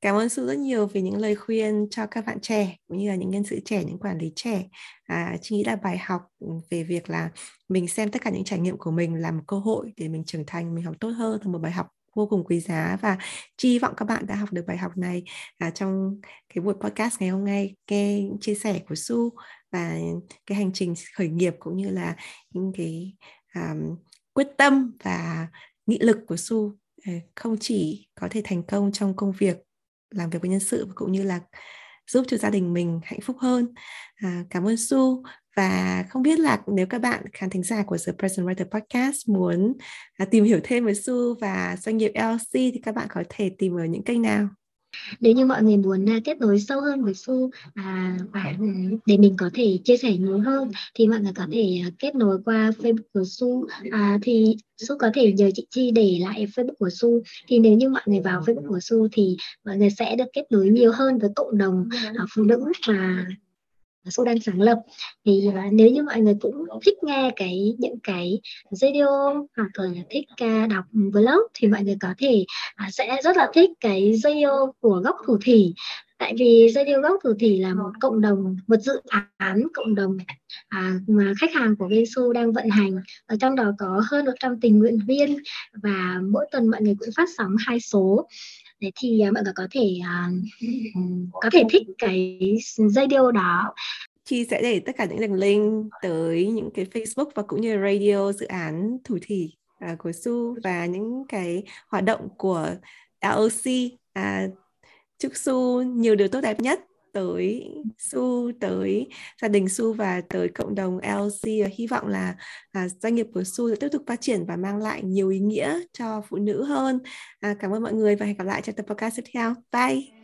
Cảm ơn sự rất nhiều vì những lời khuyên cho các bạn trẻ cũng như là những nhân sự trẻ, những quản lý trẻ. À, chị nghĩ là bài học về việc là mình xem tất cả những trải nghiệm của mình là một cơ hội để mình trưởng thành, mình học tốt hơn là một bài học vô cùng quý giá và chi vọng các bạn đã học được bài học này à, trong cái buổi podcast ngày hôm nay. Nghe chia sẻ của Su và cái hành trình khởi nghiệp cũng như là những cái um, quyết tâm và nghị lực của Su à, không chỉ có thể thành công trong công việc làm việc với nhân sự cũng như là giúp cho gia đình mình hạnh phúc hơn. À, cảm ơn Su và không biết là nếu các bạn khán thính giả của The Present Writer Podcast muốn à, tìm hiểu thêm về Su và doanh nghiệp LC thì các bạn có thể tìm ở những kênh nào? Nếu như mọi người muốn à, kết nối sâu hơn với Su à, và ừ, để mình có thể chia sẻ nhiều hơn thì mọi người có thể à, kết nối qua Facebook của Su. À, thì Su có thể nhờ chị Chi để lại Facebook của Su. Thì nếu như mọi người vào Facebook của Su thì mọi người sẽ được kết nối nhiều hơn với cộng đồng phụ nữ và Sudan đang sáng lập thì uh, nếu như mọi người cũng thích nghe cái những cái video hoặc là thích uh, đọc blog thì mọi người có thể uh, sẽ rất là thích cái video của góc thủ thủy. Tại vì Radio gốc thủ thủy là một cộng đồng một dự án cộng đồng à, mà khách hàng của Vesu đang vận hành. Ở trong đó có hơn 100 tình nguyện viên và mỗi tuần mọi người cũng phát sóng hai số. Đấy thì uh, mọi người có thể uh, có thể thích cái radio đó. Chi sẽ để tất cả những đường link tới những cái Facebook và cũng như radio dự án thủ thủy uh, của Su và những cái hoạt động của LOC uh, chúc Su nhiều điều tốt đẹp nhất tới Su tới gia đình Su và tới cộng đồng LC hy vọng là à, doanh nghiệp của Su sẽ tiếp tục phát triển và mang lại nhiều ý nghĩa cho phụ nữ hơn. À, cảm ơn mọi người và hẹn gặp lại trong tập podcast tiếp theo. Bye!